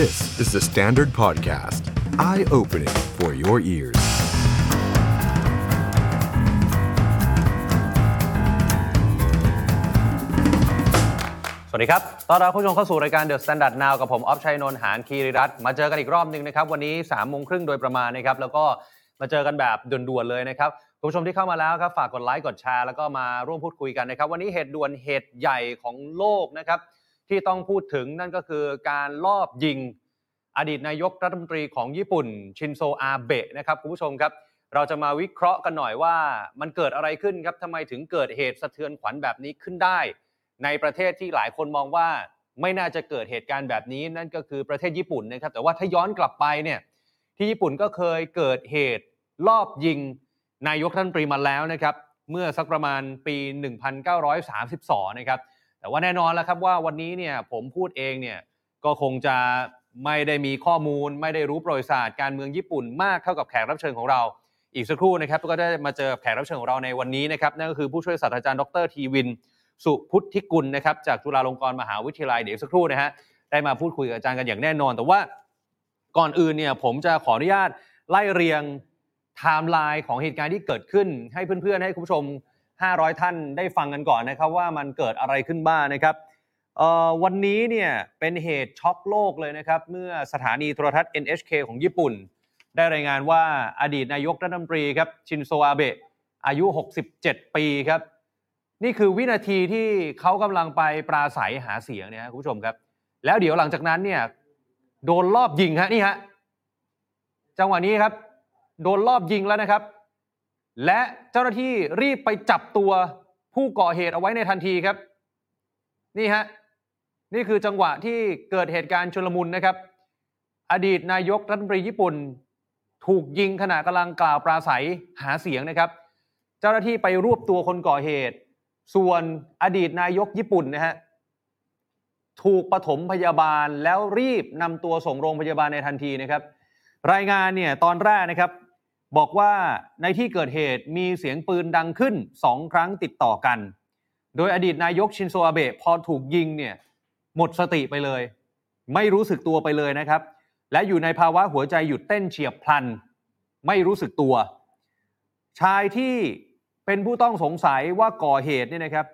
This is the Standard Podcast. Eye-opening for your ears. สวัสดีครับต้อนรับผู้ชมเข้าสู่รายการ The Standard Now กับผมออฟชัยนนท์หานคีริรัตน์มาเจอกันอีกรอบหนึ่งนะครับ วันนี้3ามโมงครึ่งโดยประมาณนะครับ แล้วก็มาเจอกันแบบด่วนๆเลยนะครับ คุณผู้ชมที่เข้ามาแล้วครับ ฝากกดไลค์ กดแชร์ แล้วก็มาร่วมพูดคุยกันนะครับ วันนี้เหตุด่วนเหตุใหญ่ของโลกนะครับ ที่ต้องพูดถึงนั่นก็คือการลอบยิงอดีตนายกรัฐมนตรีของญี่ปุ่นชินโซอาเบะนะครับคุณผู้ชมครับ เราจะมาวิเคราะห์กันหน่อยว่ามันเกิดอะไรขึ้นครับทำไมถึงเกิดเหตุสะเทือนขวัญแบบนี้ขึ้นได้ ในประเทศที่หลายคนมองว่าไม่น่าจะเกิดเหตุการณ์แบบนี้นั่นก็คือประเทศญี่ปุ่นนะครับ แต่ว่าถ้าย้อนกลับไปเนี่ยที่ญี่ปุ่นก็เคยเกิดเหตุลอบยิงนายกรัฐมนตรีมาแล้วนะครับ เมื่อสักประมาณปี 1932 นะครับ แต่ว่าแน่นอนแล้วครับว่าวันนี้เนี่ยผมพูดเองเนี่ยก็คงจะไม่ได้มีข้อมูล ไม่ได้รู้ประวัติศาสตร์การเมืองญี่ปุ่นมากเท่ากับแขกรับเชิญของเรา อีกสักครู่นะครับก็ได้มาเจอแขกรับเชิญของเราในวันนี้นะครับนั่นก็คือผู้ช่วยศาสตราจารย์ดรทีวิน สุพุทธิกุลนะครับจากจุฬาลงกรณ์มหาวิทยาลัยเดี๋ยวสักครู่นะฮะได้มาพูดคุยกับอาจารย์กันอย่างแน่นอน แต่ว่าก่อนอื่นเนี่ยผมจะขออนุญาตไล่เรียงไทม์ไลน์ของเหตุการณ์ที่เกิดขึ้น ให้เพื่อนๆให้คุณผู้ชม 500 ท่านได้ฟังกันก่อนนะครับว่ามันเกิดอะไรขึ้นบ้างนะครับวันนี้เนี่ยเป็นเหตุช็อกโลกเลยนะครับ เมื่อสถานีโทรทัศน์ NHK ของญี่ปุ่น ได้รายงานว่าอดีตนายกรัฐมนตรีครับชินโซอาเบะอายุ 67 ปีครับ นี่คือวินาทีที่เขากำลังไปปราศรัยหาเสียงเนี่ยครับคุณผู้ชมครับ แล้วเดี๋ยวหลังจากนั้นเนี่ยโดนรอบยิงฮะนี่ฮะจังหวะนี้ครับ โดนรอบยิงแล้วนะครับ และเจ้าหน้าที่รีบไปจับตัวผู้ก่อเหตุเอาไว้ในทันทีครับ นี่ฮะนี่คือจังหวะที่เกิดเหตุการณ์ชุลมุนนะครับ อดีตนายกรัฐมนตรีญี่ปุ่น ถูกยิงขณะกำลังกล่าวปราศัยหาเสียงนะครับ เจ้าหน้าที่ไปรวบตัวคนก่อเหตุ ส่วนอดีตนายกญี่ปุ่นนะฮะถูกปฐมพยาบาลแล้วรีบนำตัวส่งโรงพยาบาลในทันทีนะครับ รายงานเนี่ยตอนแรกนะครับ บอกว่าในที่เกิดเหตุมีเสียงปืนดังขึ้นสองครั้งติดต่อกัน โดยอดีตนายกชินโซอาเบะพอถูกยิงเนี่ยหมดสติไปเลย ไม่รู้สึกตัวไปเลยนะครับ และอยู่ในภาวะหัวใจหยุดเต้นเฉียบพลัน ไม่รู้สึกตัว ชายที่เป็นผู้ต้องสงสัยว่าก่อเหตุเนี่ยนะครับ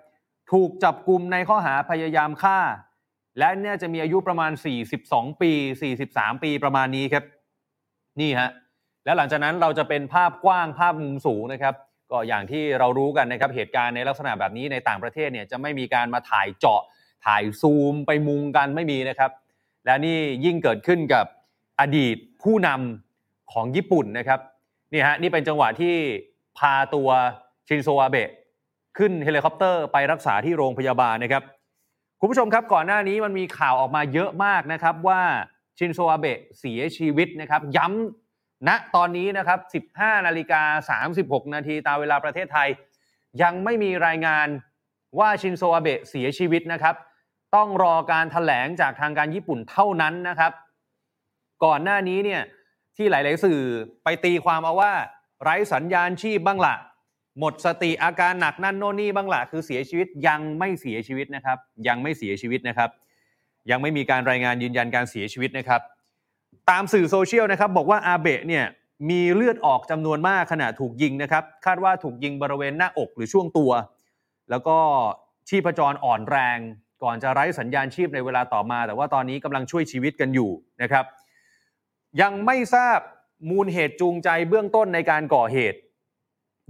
ถูกจับกลุ่มในข้อหาพยายามฆ่า และเนี่ยจะมีอายุประมาณ 42 ปี 43 ปีประมาณนี้ครับ นี่ฮะ แล้วหลังจากนั้นเราจะเป็นภาพกว้างภาพมุมสูงนะครับ ก็อย่างที่เรารู้กันนะครับเหตุการณ์ในลักษณะแบบนี้ในต่างประเทศเนี่ยจะไม่มีการมาถ่ายเจาะถ่ายซูมไปมุงกันไม่มีนะครับ และนี่ยิ่งเกิดขึ้นกับอดีตผู้นำของญี่ปุ่นนะครับนี่ฮะนี่เป็นจังหวะที่พาตัวชินโซอาเบะขึ้นเฮลิคอปเตอร์ไปรักษาที่โรงพยาบาลนะครับคุณผู้ชมครับก่อนหน้านี้มันมีข่าวออกมาเยอะมากนะครับว่าชินโซอาเบะเสียชีวิตนะครับ ย้ำ ณตอนนี้นะครับ 15นาฬิกา36 นาทีตามเวลาประเทศไทย ยังไม่มีรายงานว่าชินโซอาเบะเสียชีวิตนะครับ ต้องรอการแถลงจากทางการญี่ปุ่นเท่านั้นนะครับ ก่อนหน้านี้เนี่ยที่หลาย ๆ สื่อไปตีความเอาว่า ไร้สัญญาณชีพบ้างละหมดสติอาการหนักนั่นโน่นนี่บ้างละคือเสียชีวิตยังไม่เสียชีวิตนะครับ ยังไม่เสียชีวิตนะครับ ยังไม่มีการรายงานยืนยันการเสียชีวิตนะครับ ตามสื่อโซเชียลนะครับบอกว่าอาเบะเนี่ยมีเลือดออกจำนวนมากขณะถูกยิงนะครับ คาดว่าถูกยิงบริเวณหน้าอกหรือช่วงตัว แล้วก็ชีพจรอ่อนแรง ก่อนจะไร้สัญญาณชีพในเวลาต่อมา แต่ว่าตอนนี้กำลังช่วยชีวิตกันอยู่นะครับ ยังไม่ทราบมูลเหตุจูงใจเบื้องต้นในการก่อเหตุ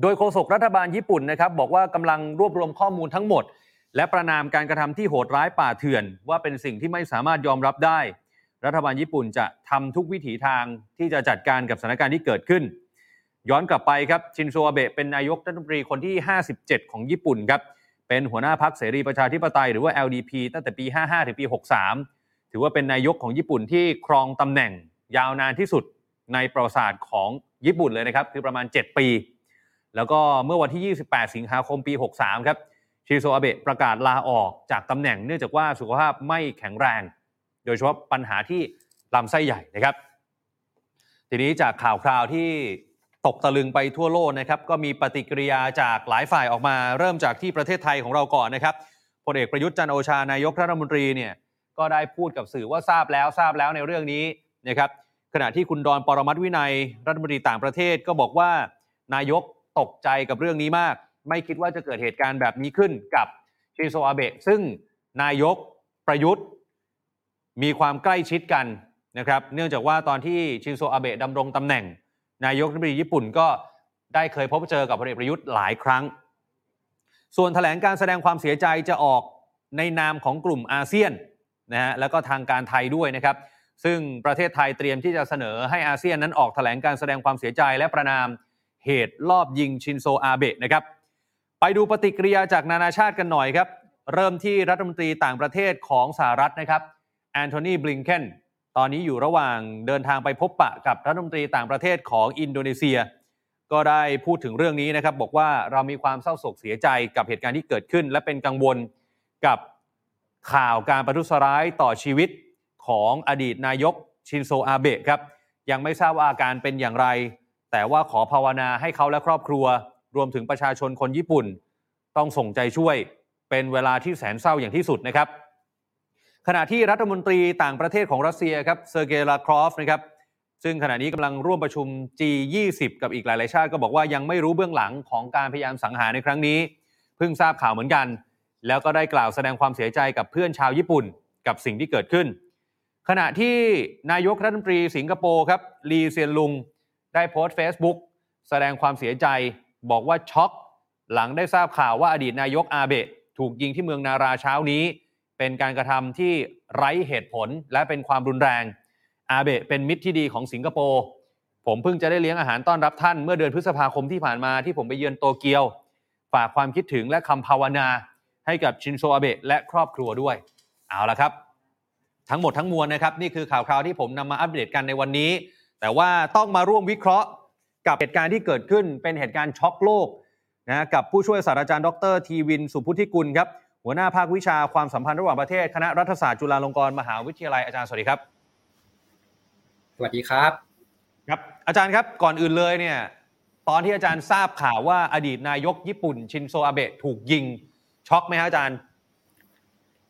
โดยโฆษกรัฐบาลญี่ปุ่นนะครับบอกว่ากำลังรวบรวมข้อมูลทั้งหมด และประนามการกระทำที่โหดร้ายป่าเถื่อน ว่าเป็นสิ่งที่ไม่สามารถยอมรับได้ รัฐบาลญี่ปุ่นจะทำทุกวิถีทางที่จะจัดการกับสถานการณ์ที่เกิดขึ้น ย้อนกลับไปครับชินโซอาเบะเป็นนายกรัฐมนตรีคนที่ 57 ของญี่ปุ่นครับเป็นหัวหน้าพรรคเสรีประชาธิปไตยหรือว่า LDP ตั้งแต่ปี 55 ถึงปี 63 ถือว่าเป็นนายกของญี่ปุ่นที่ครองตำแหน่งยาวนานที่สุดในประวัติศาสตร์ของญี่ปุ่นเลยนะครับ คือประมาณ 7 ปี แล้วก็เมื่อวันที่ 28 สิงหาคมปี 63 ครับชิโซอาเบะประกาศลาออกจากตำแหน่งเนื่องจากว่าสุขภาพไม่แข็งแรง โดยเฉพาะปัญหาที่ลำไส้ใหญ่นะครับ ทีนี้จากข่าวคราวที่ตกตะลึงไปทั่วโลกนะครับก็มีปฏิกิริยาจากหลายฝ่ายออกมา เริ่มจากที่ประเทศไทยของเราก่อนนะครับพลเอกประยุทธ์จันโอชานายกรัฐมนตรีเนี่ยก็ได้พูดกับสื่อว่าทราบแล้วทราบแล้วในเรื่องนี้นะครับขณะที่คุณดอนปรมัตวินัยรัฐมนตรีต่างประเทศก็บอกว่านายกตกใจกับเรื่องนี้มาก ไม่คิดว่าจะเกิดเหตุการณ์แบบนี้ขึ้นกับชินโซอาเบะซึ่งนายกประยุทธ์ มีความใกล้ชิดกันนะครับ เนื่องจากว่าตอนที่ชินโซอาเบะดำรงตำแหน่ง นายกรัฐมนตรีญี่ปุ่นก็ได้เคยพบเจอกับพลเอกประยุทธ์หลายครั้ง ส่วนแถลงการแสดงความเสียใจจะออกในนามของกลุ่มอาเซียนนะฮะแล้วก็ทางการไทยด้วยนะครับ ซึ่งประเทศไทยเตรียมที่จะเสนอให้อาเซียนนั้นออกแถลงการแสดงความเสียใจและประนามเหตุลอบยิงชินโซอาเบะนะครับ ไปดูปฏิกิริยาจากนานาชาติกันหน่อยครับ เริ่มที่รัฐมนตรีต่างประเทศของสหรัฐนะครับ แอนโทนีบลิงเคนตอนนี้อยู่ระหว่างเดินทางไปพบปะกับรัฐมนตรีต่างประเทศของอินโดนีเซีย ก็ได้พูดถึงเรื่องนี้นะครับ บอกว่าเรามีความเศร้าโศกเสียใจกับเหตุการณ์ที่เกิดขึ้น และเป็นกังวลกับข่าวการประทุษร้ายต่อชีวิตของอดีตนายกชินโซอาเบะครับยังไม่ทราบว่าอาการเป็นอย่างไร แต่ว่าขอภาวนาให้เขาและครอบครัว รวมถึงประชาชนคนญี่ปุ่น ต้องส่งใจช่วย เป็นเวลาที่แสนเศร้าอย่างที่สุดนะครับ ขณะที่รัฐมนตรีต่างประเทศของรัสเซียครับเซอร์เกย์ลาครอฟนะครับซึ่งขณะนี้กำลังร่วมประชุม G20 กับอีกหลาย ๆ ชาติก็บอกว่ายังไม่รู้เบื้องหลังของการพยายามสังหารในครั้งนี้ เพิ่งทราบข่าวเหมือนกัน แล้วก็ได้กล่าวแสดงความเสียใจกับเพื่อนชาวญี่ปุ่นกับสิ่งที่เกิดขึ้น ขณะที่นายกรัฐมนตรีสิงคโปร์ครับลีเซียนลุง ได้โพสต์ Facebook แสดงความเสียใจบอกว่าช็อกหลังได้ทราบข่าวว่าอดีตนายกอาเบะถูกยิงที่เมืองนาราเช้านี้ เป็นการกระทำที่ไร้เหตุผลและเป็นความรุนแรง อาเบะเป็นมิตรที่ดีของสิงคโปร์ ผมเพิ่งจะได้เลี้ยงอาหารต้อนรับท่านเมื่อเดือนพฤษภาคมที่ผ่านมาที่ผมไปเยือนโตเกียว ฝากความคิดถึงและคำภาวนาให้กับชินโซอาเบะและครอบครัวด้วย เอาละครับ ทั้งหมดทั้งมวลนะครับ นี่คือข่าวคราวที่ผมนำมาอัปเดตกันในวันนี้ แต่ว่าต้องมาร่วมวิเคราะห์กับเหตุการณ์ที่เกิดขึ้นเป็นเหตุการณ์ช็อกโลกนะกับผู้ช่วยศาสตราจารย์ดรธีวินท์สุพุทธิกุลครับ หัวหน้าภาควิชาความสัมพันธ์ระหว่างประเทศคณะรัฐศาสตร์จุฬาลงกรณ์มหาวิทยาลัยอาจารย์สวัสดีครับ สวัสดีครับครับอาจารย์ครับก่อนอื่นเลยเนี่ยตอนที่อาจารย์ทราบข่าวว่าอดีตนายกญี่ปุ่น ชินโซอาเบะถูกยิงช็อกไหมครับอาจารย์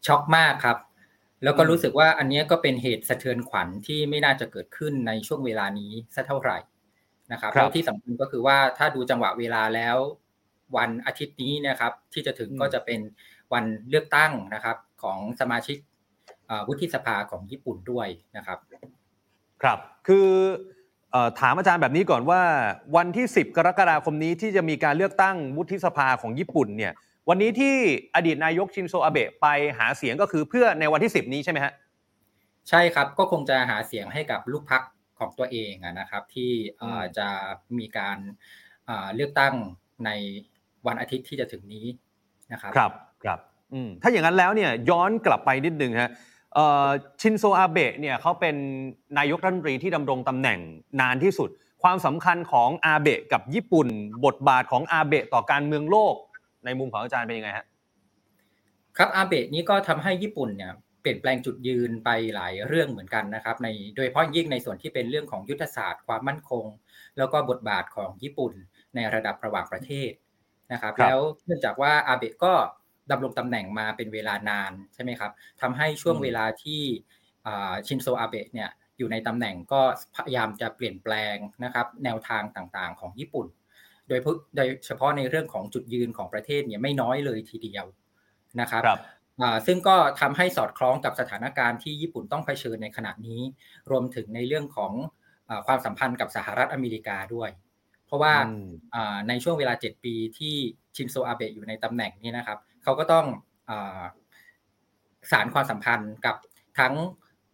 ช็อกมากครับ แล้วก็รู้สึกว่าอันนี้ก็เป็นเหตุสะเทือนขวัญที่ไม่น่าจะเกิดขึ้นในช่วงเวลานี้สักเท่าไหร่นะครับแล้วที่สำคัญก็คือว่าถ้าดูจังหวะเวลาแล้ว วันอาทิตย์นี้นะครับ ที่จะถึงก็จะเป็น วันเลือกตั้งนะครับ ของสมาชิกวุฒิสภาของญี่ปุ่นด้วยนะครับ ครับ คือถามอาจารย์แบบนี้ก่อนว่า วันที่ 10 กรกฎาคมนี้ที่จะมีการเลือกตั้งวุฒิสภาของญี่ปุ่นเนี่ย วันนี้ที่อดีตนายกชินโซอาเบะไปหาเสียงก็คือเพื่อในวันที่ 10 นี้ใช่ไหมฮะใช่ครับก็คงจะหาเสียงให้กับลูกพรรคของตัวเองนะครับ ที่จะมีการเลือกตั้งในวันอาทิตย์ที่จะถึงนี้ นะครับครับครับถ้าอย่างนั้นแล้วเนี่ยย้อนกลับไปนิดนึงฮะชินโซอาเบะเนี่ยเขาเป็นนายกรัฐมนตรีที่ดำรงตำแหน่งนานที่สุด ความสำคัญของอาเบะกับญี่ปุ่น บทบาทของอาเบะต่อการเมืองโลกในมุมของอาจารย์เป็นยังไงฮะครับอาเบะนี้ก็ทำให้ญี่ปุ่นเนี่ยเปลี่ยนแปลงจุดยืนไปหลายเรื่องเหมือนกันนะครับในโดยเฉพาะยิ่งในส่วนที่เป็นเรื่องของยุทธศาสตร์ความมั่นคง แล้วก็บทบาทของญี่ปุ่นในระดับระหว่างประเทศ นะครับ แล้วเนื่องจากว่าอาเบะก็ดำรงตำแหน่งมาเป็นเวลานานใช่ไหมครับทำให้ช่วงเวลาที่ชินโซอาเบะเนี่ยอยู่ในตำแหน่งก็พยายามจะเปลี่ยนแปลงนะครับ แนวทางต่างๆของญี่ปุ่น โดยโดยเฉพาะในเรื่องของจุดยืนของประเทศเนี่ยไม่น้อยเลยทีเดียวนะครับรบซึ่งก็ทำให้สอดคล้องกับสถานการณ์ที่ญี่ปุ่นต้องเผชิญในขณะนี้ รวมถึงในเรื่องของความสัมพันธ์กับสหรัฐอเมริกาด้วย เพราะว่าในช่วงเวลา 7 ปีที่ชินโซอาเบะอยู่ในตำแหน่งนี้นะครับเขาก็ต้องสารความสัมพันธ์กับทั้ง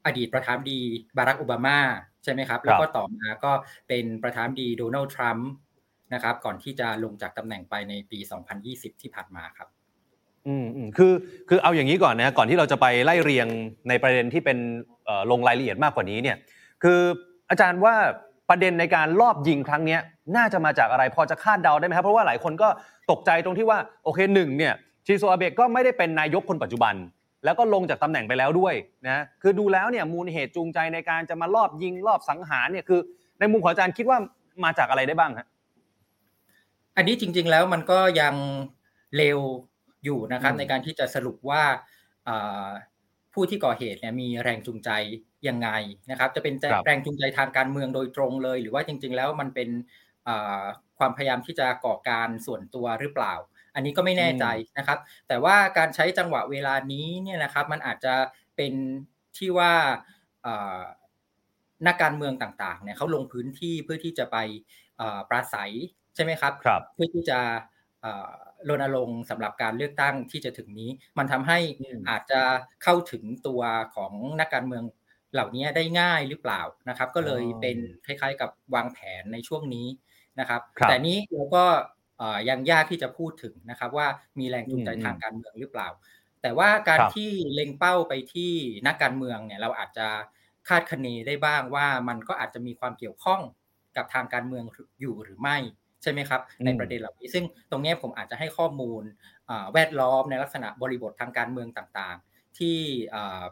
อดีตประธานดีบารักโอบามาใช่ไหมครับ แล้วก็ต่อมาก็เป็นประธานดีโดนัลด์ทรัมป์นะครับ ก่อนที่จะลงจากตำแหน่งไปในปี 2020 ที่ผ่านมาครับ อืมอืมคือคือเอาอย่างนี้ก่อนนะก่อนที่เราจะไปไล่เรียงในประเด็นที่เป็นลงรายละเอียดมากกว่านี้เนี่ย คืออาจารย์ว่า ประเด็นในการลอบยิงครั้งนี้น่าจะมาจากอะไรพอจะคาดเดาได้ไหมครับ เพราะว่าหลายคนก็ตกใจตรงที่ว่าโอเคหนึ่งเนี่ยชิโซอาเบะก็ไม่ได้เป็นนายกคนปัจจุบัน แล้วก็ลงจากตำแหน่งไปแล้วด้วยนะคือดูแล้วเนี่ยมูลเหตุจูงใจในการจะมาลอบยิงลอบสังหารเนี่ยคือ ในมุมของอาจารย์คิดว่ามาจากอะไรได้บ้างฮะอันนี้จริง ๆแล้วมันก็ยังเร็วอยู่นะครับในการที่จะสรุปว่า ผู้ที่ก่อเหตุเนี่ยมีแรงจูงใจยังไงนะครับ จะเป็นแรงจูงใจทางการเมืองโดยตรงเลย หรือว่าจริง ๆ แล้วมันเป็นความพยายามที่จะก่อการส่วนตัวหรือเปล่า อันนี้ก็ไม่แน่ใจนะครับ แต่ว่าการใช้จังหวะเวลานี้เนี่ยนะครับมันอาจจะเป็นที่ว่านักการเมืองต่างๆเนี่ยเขาลงพื้นที่เพื่อที่จะไปปราศัยใช่ไหมครับรบเพื่อที่จะ รณรงค์สำหรับการเลือกตั้งที่จะถึงนี้ มันทำให้อาจจะเข้าถึงตัวของนักการเมืองเหล่านี้ได้ง่ายหรือเปล่านะครับ ก็เลยเป็นคล้ายๆ กับวางแผนในช่วงนี้นะครับแต่นี้เราก็ยังยากที่จะพูดถึงนะครับ ว่ามีแรงจูงใจทางการเมืองหรือเปล่า แต่ว่าการที่เล็งเป้าไปที่นักการเมืองเนี่ยเราอาจจะคาดคะเนได้บ้างว่ามันก็อาจจะมีความเกี่ยวข้องกับทางการเมืองอยู่หรือไม่ ใช่ไหมครับ ในประเด็นเหล่านี้ซึ่งตรงนี้ผมอาจจะให้ข้อมูลแวดล้อมในลักษณะบริบททางการเมืองต่างๆ ที่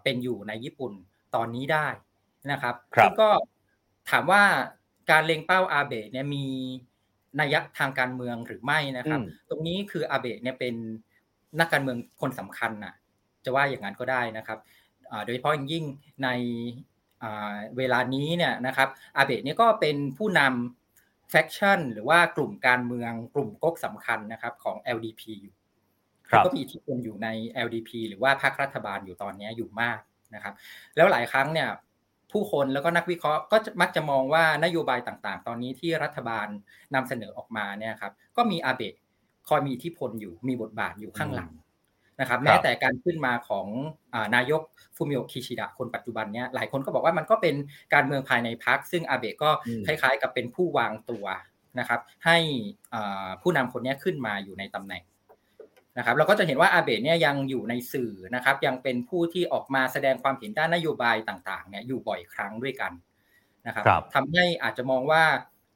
เป็นอยู่ในญี่ปุ่นตอนนี้ได้นะครับซึ่งก็ถามว่าการเล็งเป้าอาเบะเนี่ยมีนัยทางการเมืองหรือไม่นะครับ ตรงนี้คืออาเบะเนี่ยเป็นนักการเมืองคนสำคัญน่ะ จะว่าอย่างนั้นก็ได้นะครับโดยเฉพาะยิ่งในเวลานี้เนี่ยนะครับอาเบะเนี่ยก็เป็นผู้นำ แฟคชั่นหรือว่ากลุ่มการเมืองกลุ่มก๊กสำคัญนะครับของ LDP อยู่ก็มีอิทธิพลอยู่ใน LDP หรือว่าพรรครัฐบาลอยู่ตอนนี้อยู่มากนะครับ แล้วหลายครั้งเนี่ยผู้คนแล้วก็นักวิเคราะห์ก็มักจะมองว่านโยบายต่างๆ ตอนนี้ที่รัฐบาลนำเสนอออกมาเนี่ยครับก็มีอาเบะคอยมีอิทธิพลอยู่มีบทบาทอยู่ข้างหลัง นะครับแม้แต่การขึ้นมาของนายกฟูมิโอคิชิดะคนปัจจุบันเนี้ยหลายคนก็บอกว่ามันก็เป็นการเมืองภายในพรรคซึ่งอาเบะก็คล้ายๆ กับเป็นผู้วางตัวนะครับ ให้ผู้นำคนนี้ขึ้นมาอยู่ในตำแหน่งนะครับเราก็จะเห็นว่าอาเบะเนี่ยยังอยู่ในสื่อนะครับ ยังเป็นผู้ที่ออกมาแสดงความเห็นด้านนโยบายต่างๆเนี่ยอยู่บ่อยครั้งด้วยกันนะครับรบทำให้อาจจะมองว่า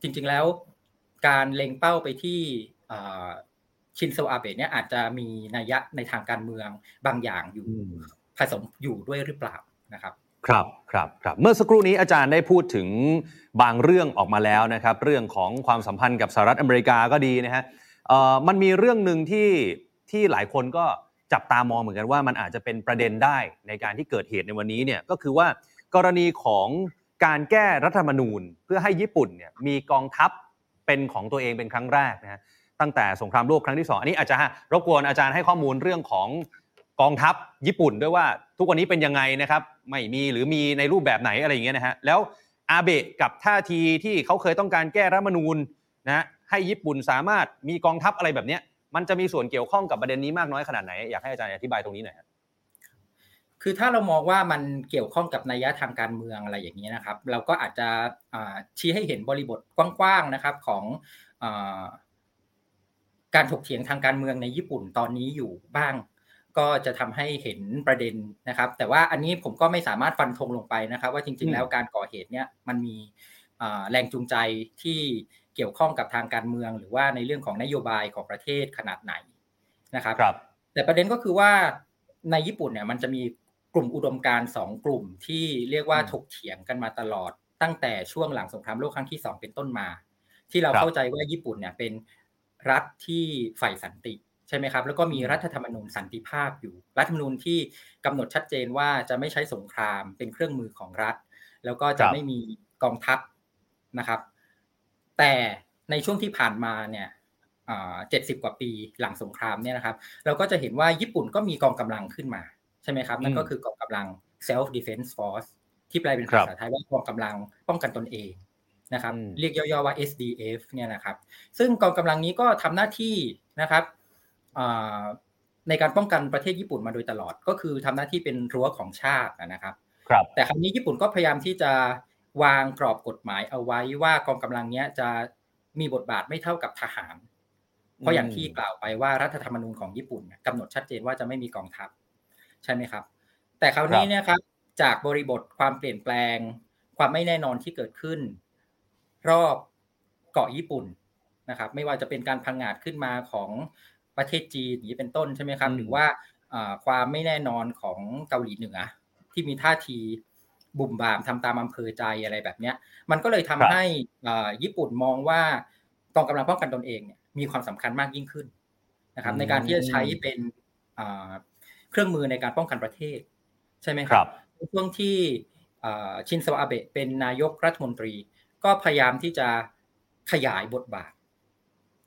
จริงๆแล้ว การเล็งเป้าไปที่ ชินโซอาเบะเนี่ยอาจจะมีนัยยะในทางการเมืองบางอย่างอยู่ผสมอยู่ด้วยหรือเปล่านะครับครับครับครับเมื่อสักครู่นี้อาจารย์ได้พูดถึงบางเรื่องออกมาแล้วนะครับ เรื่องของความสัมพันธ์กับสหรัฐอเมริกาก็ดีนะฮะมันมีเรื่องหนึ่งที่ที่หลายคนก็จับตามองเหมือนกันว่ามันอาจจะเป็นประเด็นได้ในการที่เกิดเหตุในวันนี้เนี่ยก็คือว่ากรณีของการแก้รัฐธรรมนูญ เพื่อให้ญี่ปุ่นเนี่ยมีกองทัพเป็นของตัวเองเป็นครั้งแรกนะฮะ ตั้งแต่สงครามโลกครั้งที่ 2 อันนี้อาจจะรบกวนอาจารย์ให้ข้อมูลเรื่องของกองทัพญี่ปุ่นด้วยว่าทุกวันนี้เป็นยังไงนะครับ ไม่มีหรือมีในรูปแบบไหนอะไรอย่างเงี้ยนะฮะแล้วอาเบะกับท่าทีที่เขาเคยต้องการแก้รัฐมนูญนะให้ญี่ปุ่นสามารถมีกองทัพอะไรแบบเนี้ยมันจะมีส่วนเกี่ยวข้องกับประเด็นนี้มากน้อยขนาดไหน อยากให้อาจารย์อธิบายตรงนี้หน่อยคือถ้าเรามองว่ามันเกี่ยวข้องกับนัยยะทางการเมืองอะไรอย่างนี้นะครับ เราก็อาจจะชี้ให้เห็นบริบทกว้างๆนะครับของ การถกเถียงทางการเมืองในญี่ปุ่นตอนนี้อยู่บ้าง ก็จะทำให้เห็นประเด็นนะครับ แต่ว่าอันนี้ผมก็ไม่สามารถฟันธงลงไปนะครับ ว่าจริง ๆ แล้วการก่อเหตุเนี่ยมันมีแรงจูงใจที่เกี่ยวข้องกับทางการเมือง หรือว่าในเรื่องของนโยบายของประเทศขนาดไหนนะครับรบแต่ประเด็นก็คือว่าในญี่ปุ่นเนี่ยมันจะมีกลุ่มอุดมการสองกลุ่มที่เรียกว่าถกเถียงกันมาตลอดตั้งแต่ช่วงหลังสงครามโลกครั้งที่สองเป็นต้นมา ที่เราเข้าใจว่าญี่ปุ่นเนี่ยเป็น รัฐที่ใฝ่สันติใช่ไหมครับ แล้วก็มีรัฐธรรมนูญสันติภาพอยู่ รัฐธรรมนูญที่กำหนดชัดเจนว่าจะไม่ใช้สงครามเป็นเครื่องมือของรัฐ แล้วก็จะไม่มีกองทัพนะครับ แต่ในช่วงที่ผ่านมาเนี่ยเจ็ดสิบกว่าปีหลังสงครามเนี่ยนะครับ เราก็จะเห็นว่าญี่ปุ่นก็มีกองกำลังขึ้นมาใช่ไหมครับ นั่นก็คือกองกำลัง self defense force ที่แปลเป็นภาษาไทยว่ากองกำลังป้องกันตนเอง นะครับเรียกย่อๆว่า SDF เนี่ยนะครับ ซึ่งกองกำลังนี้ก็ทำหน้าที่นะครับในการป้องกันประเทศญี่ปุ่นมาโดยตลอด ก็คือทำหน้าที่เป็นรั้วของชาตินะครับ ครับ แต่ครั้งนี้ญี่ปุ่นก็พยายามที่จะวางกรอบกฎหมายเอาไว้ว่ากองกำลังนี้จะมีบทบาทไม่เท่ากับทหาร เพราะอย่างที่กล่าวไปว่ารัฐธรรมนูญของญี่ปุ่นกำหนดชัดเจนว่าจะไม่มีกองทัพใช่ไหมครับ แต่คราวนี้เนี่ยครับจากบริบทความเปลี่ยนแปลงความไม่แน่นอนที่เกิดขึ้น รอบเกาะญี่ปุ่นนะครับ ไม่ว่าจะเป็นการพังงาดขึ้นมาของประเทศจีนนี้เป็นต้นใช่ไหมครับ หรือว่าความไม่แน่นอนของเกาหลีเหนือ ที่มีท่าทีบุ่มบามทำตามอำเภอใจอะไรแบบเนี้ย มันก็เลยทำให้ญี่ปุ่นมองว่ากองกำลังป้องกันตนเองเนี่ยมีความสำคัญมากยิ่งขึ้นนะครับ ในการที่จะใช้เป็นเครื่องมือในการป้องกันประเทศ ใช่ไหมคครัรับบช่วงที่ชินโซอาเบะเป็นนายกรัฐมนตรี ก็พยายามที่จะขยายบทบาท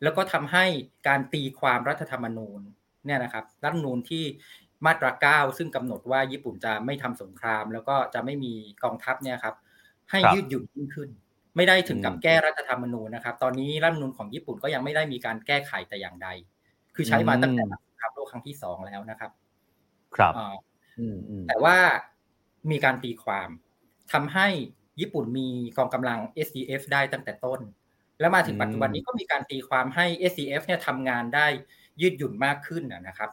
แล้วก็ทำให้การตีความรัฐธรรมนูญเนี่ยนะครับรัฐธรรมนูญที่มาตราเก้าซึ่งกำหนดว่าญี่ปุ่นจะไม่ทำสงคราม แล้วก็จะไม่มีกองทัพเนี่ยครับ ให้ครับยืดหยุ่นยิ่งขึ้น ไม่ได้ถึงกับอืมแก้รัฐธรรมนูญนะครับ ตอนนี้รัฐธรรมนูญของญี่ปุ่นก็ยังไม่ได้มีการแก้ไขแต่อย่างใด คือใช้มาตั้งแต่หลังสงครามโลกครั้งที่สองแล้วนะครับ ครับอ่าอืมอืมแต่ว่ามีการตีความทำให้ ญี่ปุ่นมีกองกำลัง SDF ได้ตั้งแต่ต้น แล้วมาถึงปัจจุบันนี้ก็มีการตีความให้ SDF เนี่ยทำงานได้ยืดหยุ่นมากขึ้นนะนะครับ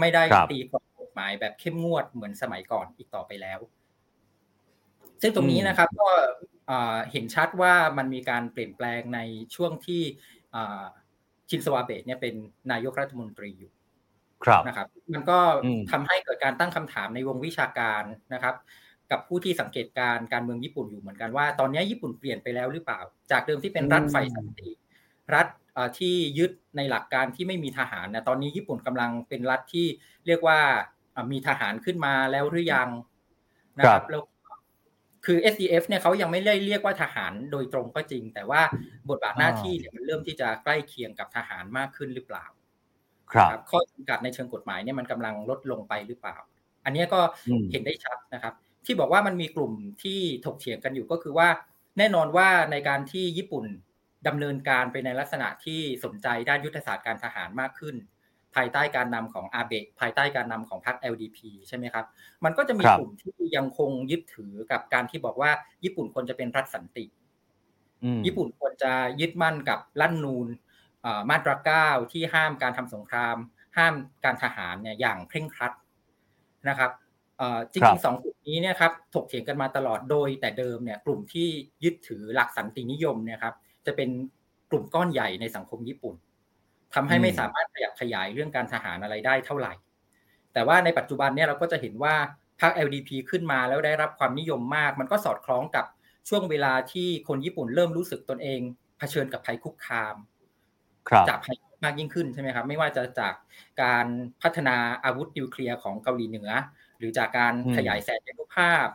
ไม่ได้ครับตีความกฎหมายแบบเข้มงวดเหมือนสมัยก่อนอีกต่อไปแล้ว ซึ่งตรงนี้นะครับก็อ่าเห็นชัดว่ามันมีการเปลี่ยนแปลงในช่วงที่อ่าชินสวาเบะเนี่ยเป็นนายกรัฐมนตรีอยู่ครับนะครับ มันก็อืมทำให้เกิดการตั้งคำถามในวงวิชาการนะครับ กับผู้ที่สังเกตการณ์การเมืองญี่ปุ่นอยู่เหมือนกันว่าตอนนี้ญี่ปุ่นเปลี่ยนไปแล้วหรือเปล่า จากเดิมที่เป็นรัฐไฟสันติรัฐเอ่อที่ยึดในหลักการที่ไม่มีทหารนะตอนนี้ญี่ปุ่นกำลังเป็นรัฐที่เรียกว่าอะมีทหารขึ้นมาแล้วหรือยังนะคครัรับบแล้วคือ SDF เนี่ยเขายังไม่ได้เรียกว่าทหารโดยตรงก็จริง แต่ว่าบทบาทหน้าที่เนี่ยมันเริ่มที่จะใกล้เคียงกับทหารมากขึ้นหรือเปล่า ครับครับข้อจำกัดในเชิงกฎหมายเนี่ยมันกำลังลดลงไปหรือเปล่า อันเนี้ยก็อืมเห็นได้ชัดนะครับ ที่บอกว่ามันมีกลุ่มที่ถกเถียงกันอยู่ก็คือว่า แน่นอนว่าในการที่ญี่ปุ่นดำเนินการไปในลักษณะที่สนใจด้านยุทธศาสตร์การทหารมากขึ้น ภายใต้การนำของอาเบะภายใต้การนำของพรรค LDP ใช่ไหมครับ มันก็จะมีครับกลุ่มที่ยังคงยึดถือกับการที่บอกว่า ญี่ปุ่นควรจะเป็นรัฐสันติอืมญี่ปุ่นควรจะยึดมั่นกับรัฐธรรมนูนเอ่อมาตราเก้าที่ห้ามการทำสงคราม ห้ามการทหารเนี่ยอย่างเคร่งครัดนะครับเอ่อ จครัริบงๆสองกลุ่มนี้เนี่ยครับถกเถียงกันมาตลอดโดย แต่เดิมเนี่ยกลุ่มที่ยึดถือหลักสันตินิยมเนี่ยครับจะเป็นกลุ่มก้อนใหญ่ในสังคมญี่ปุ่นทำให้ไม่สามารถขยับขยายเรื่องการทหารอะไรได้เท่าไหร่ แต่ว่าในปัจจุบันเนี่ยเราก็จะเห็นว่าพรรค LDP ขึ้นมาแล้วได้รับความนิยมมาก มันก็สอดคล้องกับช่วงเวลาที่คนญี่ปุ่นเริ่มรู้สึกตนเองเผชิญกับภัยคุกคามครับจากภัยมากยิ่งขึ้นใช่ไหมครับ ไม่ว่าจะจากการพัฒนาอาวุธนิวเคลียร์ของเกาหลีเหนือ หรือจากการอืมขยายแสนยานุภาพ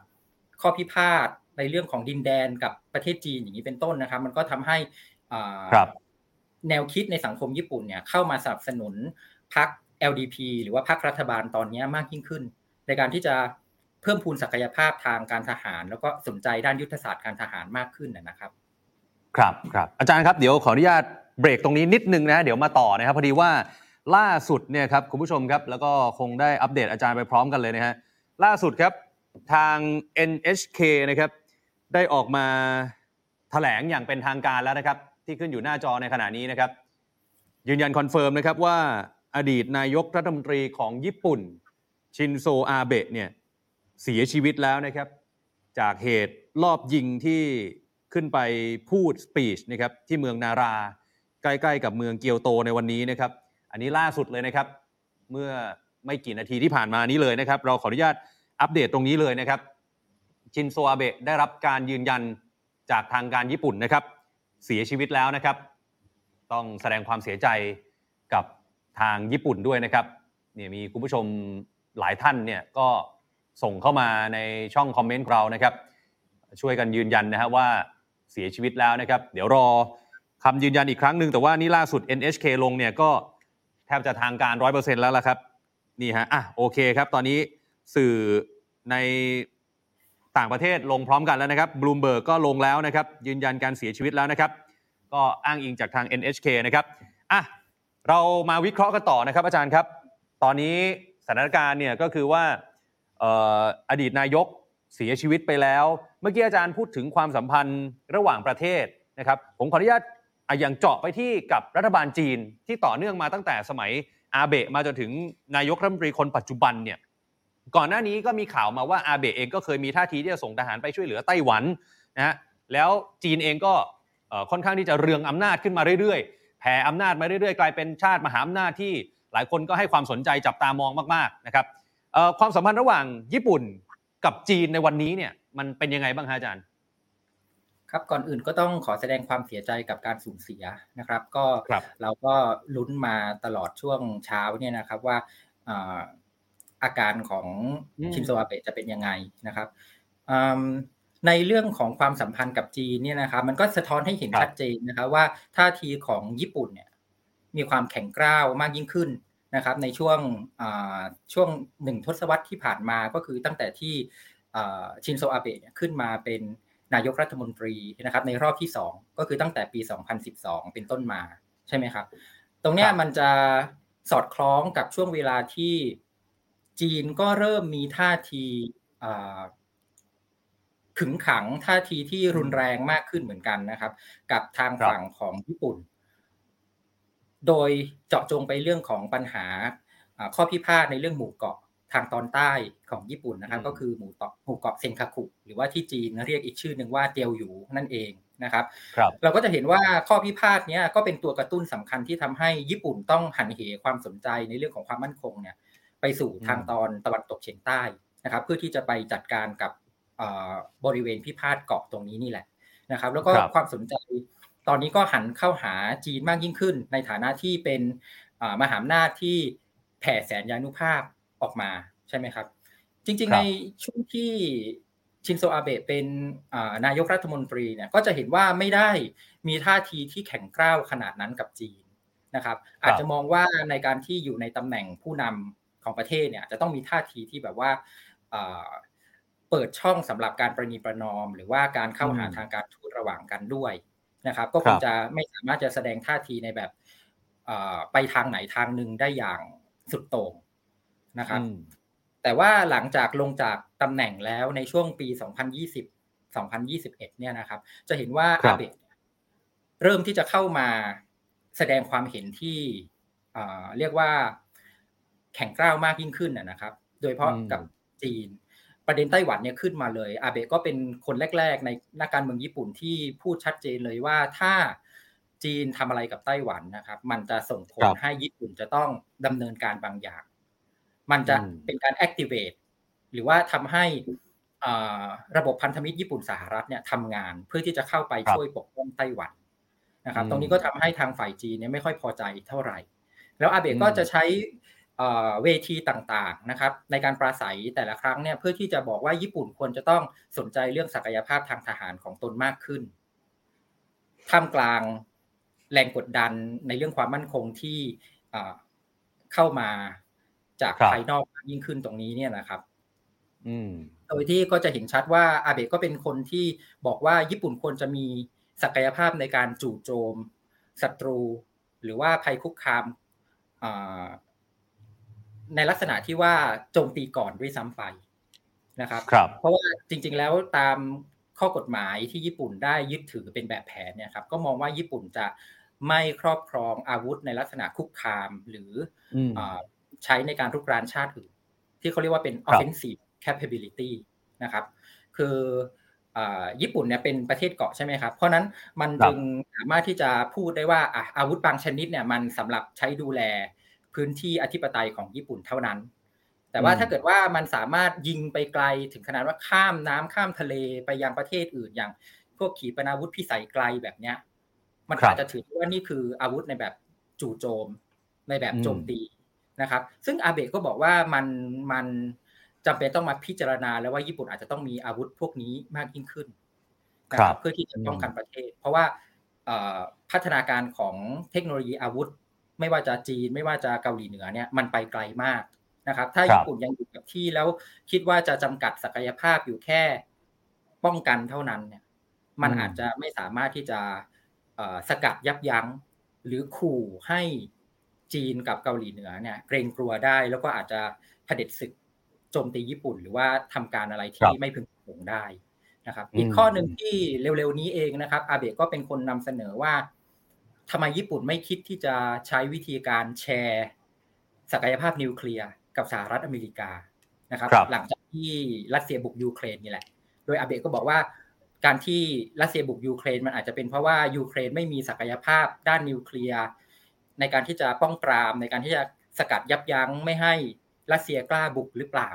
ข้อพิพาทในเรื่องของดินแดนกับประเทศจีนอย่างนี้เป็นต้นนะครับ มันก็ทำให้อ่าครับแนวคิดในสังคมญี่ปุ่นเนี่ยเข้ามาสนับสนุนพรรค LDP หรือว่าพรรครัฐบาลตอนนี้มากยิ่งขึ้น ในการที่จะเพิ่มพูนศักยภาพทางการทหาร แล้วก็สนใจด้านยุทธศาสตร์การทหารมากขึ้นนะนะครับ ครับครับอาจารย์ครับเดี๋ยวขออนุญาตเบรกตรงนี้นิดนึงนะเดี๋ยวมาต่อนะครับพอดีว่า ล่าสุดเนี่ยครับคุณผู้ชมครับแล้วก็คงได้อัปเดตอาจารย์ไปพร้อมกันเลยนะฮะล่าสุดครับทาง NHK นะครับได้ออกมาแถลงอย่างเป็นทางการแล้วนะครับ ที่ขึ้นอยู่หน้าจอในขณะนี้นะครับ ยืนยัน confirm นะครับว่าอดีตนายกรัฐมนตรีของญี่ปุ่น ชินโซอาเบะเนี่ยเสียชีวิตแล้วนะครับ จากเหตุลอบยิงที่ขึ้นไปพูด speech นะครับที่เมืองนารา ใกล้ ๆ กับเมืองเกียวโตในวันนี้นะครับ อันนี้ล่าสุดเลยนะครับ เมื่อไม่กี่นาทีที่ผ่านมานี้เลยนะครับ เราขออนุญาตอัปเดตตรงนี้เลยนะครับ ชินโซอาเบะได้รับการยืนยันจากทางการญี่ปุ่นนะครับ เสียชีวิตแล้วนะครับ ต้องแสดงความเสียใจกับทางญี่ปุ่นด้วยนะครับเนี่ยมีคุณผู้ชมหลายท่านเนี่ยก็ส่งเข้ามาในช่องคอมเมนต์ของเรานะครับ ช่วยกันยืนยันนะฮะว่าเสียชีวิตแล้วนะครับ เดี๋ยวรอคำยืนยันอีกครั้งหนึ่งแต่ว่านี่ล่าสุด NHK ลงเนี่ยก็ ทบจะทางการ100%แล้วล่ะครับนี่ฮะอะโอเคครับ ตอนนี้สื่อในต่างประเทศลงพร้อมกันแล้วนะครับบลูมเบิร์กก็ลงแล้วนะครับ ยืนยันการเสียชีวิตแล้วนะครับ ก็อ้างอิงจากทาง NHK นะครับอะเรามาวิเคราะห์กันต่อนะครับ อาจารย์ครับ ตอนนี้สถานการณ์เนี่ยก็คือว่าออดีตนายกเสียชีวิตไปแล้ว เมื่อกี้อาจารย์พูดถึงความสัมพันธ์ระหว่างประเทศนะครับ ผมขออนุญาต อย่างเจาะไปที่กับรัฐบาลจีนที่ต่อเนื่องมาตั้งแต่สมัยอาเบะมาจนถึงนายกรัฐมนตรีคนปัจจุบันเนี่ยก่อนหน้านี้ก็มีข่าวมาว่าอาเบะเองก็เคยมีท่าทีที่จะส่งทหารไปช่วยเหลือไต้หวันนะฮะแล้วจีนเองก็ค่อนข้างที่จะเรืองอำนาจขึ้นมาเรื่อยๆแผ่อำนาจมาเรื่อยๆ กลายเป็นชาติมหาอำนาจที่หลายคนก็ให้ความสนใจจับตามองมากๆนะครับความสัมพันธ์ระหว่างญี่ปุ่นกับจีนในวันนี้เนี่ยมันเป็นยังไงบ้างฮะอาจารย์ ครับก่อนอื่นก็ต้องขอแสดงความเสียใจกับการสูญเสียนะครับ ก็ครับเราก็ลุ้นมาตลอดช่วงเช้าเนี่ยนะครับว่าอ่าอาการของอืมชินโซอาเบะจะเป็นยังไงนะครับอืมในเรื่องของความสัมพันธ์กับจีนเนี่ยนะครับมันก็สะท้อนให้เห็นครับชัดเจนนะครับว่าท่าทีของญี่ปุ่นเนี่ยมีความแข็งกร้าวมากยิ่งขึ้นนะครับ ในช่วงอ่าช่วงหนึ่งทศวรรษที่ผ่านมาก็คือตั้งแต่ที่อ่าชินโซอาเบะเนี่ยขึ้นมาเป็น นายกรัฐมนตรีนะครับในรอบที่สองก็คือตั้งแต่ปี 2012 เป็นต้นมาใช่ไหมครับ ตรงเนี้ยครับมันจะสอดคล้องกับช่วงเวลาที่จีนก็เริ่มมีท่าทีอ่าขึงขังท่าทีที่รุนแรงมากขึ้นเหมือนกันนะครับ กับทางครับฝั่งของญี่ปุ่น โดยเจาะจงไปเรื่องของปัญหาอ่าข้อพิพาทในเรื่องหมู่เกาะ ทางตอนใต้ของญี่ปุ่นนะครับอืมก็คือหมู่เกาะหมู่เกาะเซนคาคุ หรือว่าที่จีนเรียกอีกชื่อหนึ่งว่าเตียวหยูนั่นเองนะครับครับเราก็จะเห็นว่าข้อพิพาทเนี้ยก็เป็นตัวกระตุ้นสำคัญที่ทำให้ญี่ปุ่นต้องหันเหความสนใจในเรื่องของความมั่นคงเนี่ยไปสู่ทางตอนตะวันตกเฉียงใต้นะครับ เพื่อที่จะไปจัดการกับเอ่อบริเวณพิพาทเกาะตรงนี้นี่แหละนะครับ แล้วก็ครับความสนใจตอนนี้ก็หันเข้าหาจีนมากยิ่งขึ้น ในฐานะที่เป็นอ่ามหาอำนาจที่แผ่แสนยานุภาพ ออกมาใช่ไหมครับ จริงครัๆบในช่วงที่ชินโซอาเบะเป็นอ่านายกรัฐมนตรีเนี่ยก็จะเห็นว่าไม่ได้มีท่าทีที่แข็งกร้าวขนาดนั้นกับจีนนะครับ อาจจะมองว่าในการที่อยู่ในตำแหน่งผู้นำของประเทศเนี่ยจะต้องมีท่าทีที่แบบว่าอ่าเปิดช่องสำหรับการประนีประนอม หรือว่าการเข้าหาอืมทางการทูตระหว่างกันด้วยนะครับ ก็คครังบจะไม่สามารถจะแสดงท่าทีในแบบอ่าไปทางไหนทางหนึ่งได้อย่างสุดโต่ง นะครับอืมแต่ว่าหลังจากลงจากตำแหน่งแล้วในช่วงปี 2020 2021 เนี่ยนะครับ จะเห็นว่าครัอาบเบะเนี่ยเริ่มที่จะเข้ามาแสดงความเห็นที่อ่าเรียกว่าแข็งกร้าวมากยิ่งขึ้นนะนะครับ โดยเฉพาะอืมกับจีน ประเด็นไต้หวันเนี่ยขึ้นมาเลย อาเบะก็เป็นคนแรก ๆ ในนักการเมืองญี่ปุ่นที่พูดชัดเจนเลยว่าถ้าจีนทำอะไรกับไต้หวันนะครับ มันจะส่งผลครับให้ญี่ปุ่นจะต้องดำเนินการบางอย่าง มันจะอืมเป็นการ activate หรือว่าทำให้อ่าระบบพันธมิตรญี่ปุ่นสหรัฐเนี่ยทำงานเพื่อที่จะเข้าไปครับช่วยปกป้องไต้หวันนะครับอืมตรงนี้ก็ทำให้ทางฝ่ายจีนเนี่ยไม่ค่อยพอใจเท่าไหร่ แล้วอาเบะอืมก็จะใช้เอ่อเวทีต่างๆนะครับในการปราศัยแต่ละครั้งเนี่ยเพื่อที่จะบอกว่าญี่ปุ่นควรจะต้องสนใจเรื่องศักยภาพทางทหารของตนมากขึ้นท่ามกลางแรงกดดันในเรื่องความมั่นคงที่เอ่อเข้ามา จากครับภายนอกมากยิ่งขึ้นตรงนี้เนี่ยนะครับอืมโดยที่ก็จะเห็นชัดว่าอาเบะก็เป็นคนที่บอกว่าญี่ปุ่นควรจะมีศักยภาพในการจู่โจมศัตรู หรือว่าภัยคุกคามอ่าในลักษณะที่ว่าโจมตีก่อนด้วยซ้ำไปนะครับครับเพราะว่าจริง ๆ แล้วตามข้อกฎหมายที่ญี่ปุ่นได้ยึดถือเป็นแบบแผนเนี่ยครับ ก็มองว่าญี่ปุ่นจะไม่ครอบครองอาวุธในลักษณะคุกคามหรืออืมอ่า ใช้ในการรุกรานชาติอื่น ที่เขาเรียกว่าเป็นครับ offensive capability นะครับ คืออาญี่ปุ่นเนี่ยเป็นประเทศเกาะใช่ไหมครับ เพราะฉะนั้นมันครับจึงสามารถที่จะพูดได้ว่าอะอาวุธบางชนิดเนี่ยมันสำหรับใช้ดูแลพื้นที่อธิปไตยของญี่ปุ่นเท่านั้น แต่ว่าอืมถ้าเกิดว่ามันสามารถยิงไปไกลถึงขนาดว่าข้ามน้ำข้ามทะเลไปยังประเทศอื่นอย่าง พวกขีปนาวุธพิสัยไกลแบบเนี้ย มันครับอาจจะถือว่านี่คืออาวุธในแบบจู่โจมในแบบอืมโจมตี นะครับ ซึ่งอาเบะก็บอกว่ามันมันจำเป็นต้องมาพิจารณาแล้วว่าญี่ปุ่นอาจจะต้องมีอาวุธพวกนี้มากยิ่งขึ้นนะคครัรับบเพื่อที่จะป้องกันประเทศ เพราะว่าเอ่อพัฒนาการของเทคโนโลยีอาวุธ ไม่ว่าจะจีนไม่ว่าจะเกาหลีเหนือเนี่ยมันไปไกลมากนะครับ ถ้าครับญี่ปุ่นยังอยู่กับที่แล้วคิดว่าจะจำกัดศักยภาพอยู่แค่ป้องกันเท่านั้นเนี่ย มันอืมอาจจะไม่สามารถที่จะเอ่อสกัดยับยั้งหรือขู่ให้ จีนกับเกาหลีเหนือเนี่ยเกรงกลัวได้แล้วก็อาจจะเผด็จศึกโจมตีญี่ปุ่น หรือว่าทำการอะไรครัที่บไม่พึงประสงค์ได้นะครับอืมอีกข้อหนึ่งที่เร็วๆนี้เองนะครับ อาเบะก็เป็นคนนำเสนอว่าทำไมญี่ปุ่นไม่คิดที่จะใช้วิธีการแชร์ศักยภาพนิวเคลียร์กับสหรัฐอเมริกานะครับครับ หลังจากที่รัสเซียบุกยูเครนนี่แหละ โดยอาเบะก็บอกว่าการที่รัสเซียบุกยูเครนมันอาจจะเป็นเพราะว่ายูเครนไม่มีศักยภาพด้านนิวเคลียร์ ในการที่จะป้องปราม ในการที่จะสกัดยับยั้งไม่ให้รัสเซียกล้าบุกหรือเปล่า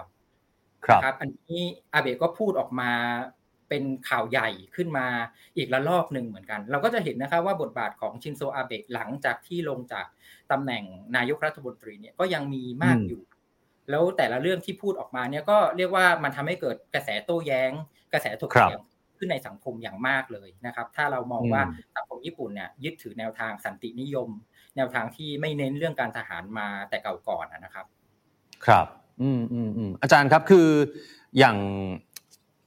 ครับนะครับอันนี้อาเบะก็พูดออกมาเป็นข่าวใหญ่ขึ้นมาอีกระลอกหนึ่งเหมือนกัน เราก็จะเห็นนะครับว่าบทบาทของชินโซอาเบะหลังจากที่ลงจากตำแหน่งนายกรัฐมนตรีเนี่ยก็ยังมีมากอืมอยู่ แล้วแต่ละเรื่องที่พูดออกมาเนี่ยก็เรียกว่ามันทำให้เกิดกระแสโต้แย้ง กระแสถกเถียงขึ้นในสังคมอย่างมากเลยนะครับ ถ้าเรามองว่าสังคมญี่ปุ่นเนี่ยยึดถือแนวทางสันตินิยม แนวทางที่ไม่เน้นเรื่องการทหารมาแต่เก่าก่อนนะครับ ครับ อืมอืมอืมอาจารย์ครับคืออย่าง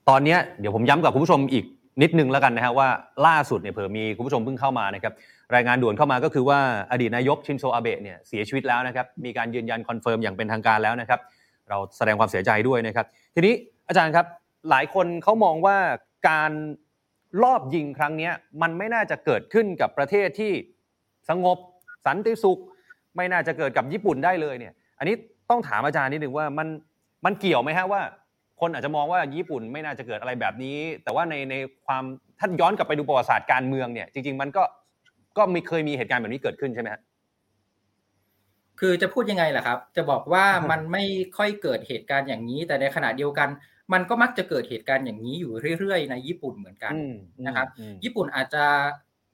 ตอนนี้เดี๋ยวผมย้ำกับคุณผู้ชมอีกนิดนึงแล้วกันนะฮะว่าล่าสุดเนี่ยเผื่อมีคุณผู้ชมเพิ่งเข้ามานะครับรายงานด่วนเข้ามาก็คือว่าอดีตนายกชินโซอาเบะเนี่ยเสียชีวิตแล้วนะครับมีการยืนยันคอนเฟิร์มอย่างเป็นทางการแล้วนะครับเราแสดงความเสียใจด้วยนะครับ ทีนี้อาจารย์ครับหลายคนเขามองว่าการลอบยิงครั้งนี้มันไม่น่าจะเกิดขึ้นกับประเทศที่สงบ สันติสุขไม่น่าจะเกิดกับญี่ปุ่นได้เลยเนี่ย อันนี้ต้องถามอาจารย์นิดนึงว่ามันมันเกี่ยวไหมฮะว่า คนอาจจะมองว่าญี่ปุ่นไม่น่าจะเกิดอะไรแบบนี้ แต่ว่าในในความท่านย้อนกลับไปดูประวัติศาสตร์การเมืองเนี่ย จริง ๆ มันก็ก็มีเคยมีเหตุการณ์แบบนี้เกิดขึ้นใช่ไหมฮะคือจะพูดยังไงล่ะครับ จะบอกว่ามันไม่ค่อยเกิดเหตุการณ์อย่างนี้ แต่ในขณะเดียวกัน มันก็มักจะเกิดเหตุการณ์อย่างนี้อยู่เรื่อยๆ ในญี่ปุ่นเหมือนกันนะครับ ญี่ปุ่นอาจจะ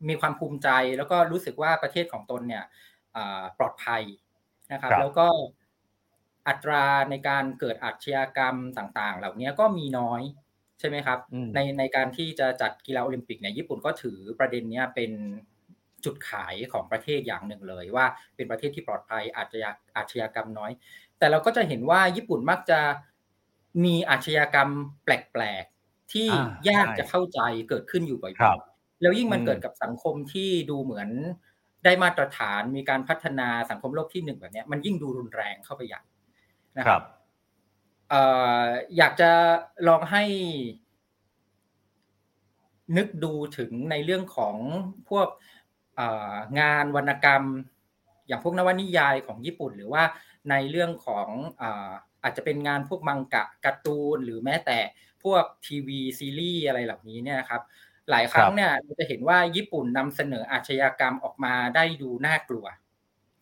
มีความภูมิใจแล้วก็รู้สึกว่าประเทศของตนเนี่ยปลอดภัยนะครับ แล้วก็อัตราในการเกิดอาชญากรรมต่าง ๆ เหล่านี้ก็มีน้อยใช่ไหมครับ ในในการที่จะจัดกีฬาโอลิมปิกเนี่ยญี่ปุ่นก็ถือประเด็นนี้เป็นจุดขายของประเทศอย่างหนึ่งเลย ว่าเป็นประเทศที่ปลอดภัยอาชญาอาชญากรรมน้อย แต่เราก็จะเห็นว่าญี่ปุ่นมักจะมีอาชญากรรมแปลกๆที่ยากจะเข้าใจเกิดขึ้นอยู่บ่อยๆ แล้วยิ่งมันเกิดกับสังคมที่ดูเหมือนได้มาตรฐานมีการพัฒนาสังคมโลกที่หนึ่งแบบนี้มันยิ่งดูรุนแรงเข้าไปใหญ่นะครับอยากจะลองให้ นึกดูถึงในเรื่องของพวกงานวรรณกรรม อย่างพวกนวนิยายของญี่ปุ่น หรือว่าในเรื่องของอาจจะเป็นงานพวกมังกะการ์ตูน หรือแม้แต่พวกทีวีซีรีส์อะไรเหล่านี้เนี่ยครับ หลายครั้งเนี่ยเราจะเห็นว่าญี่ปุ่นนำเสนออาชญากรรมออกมาได้ดูน่ากลัว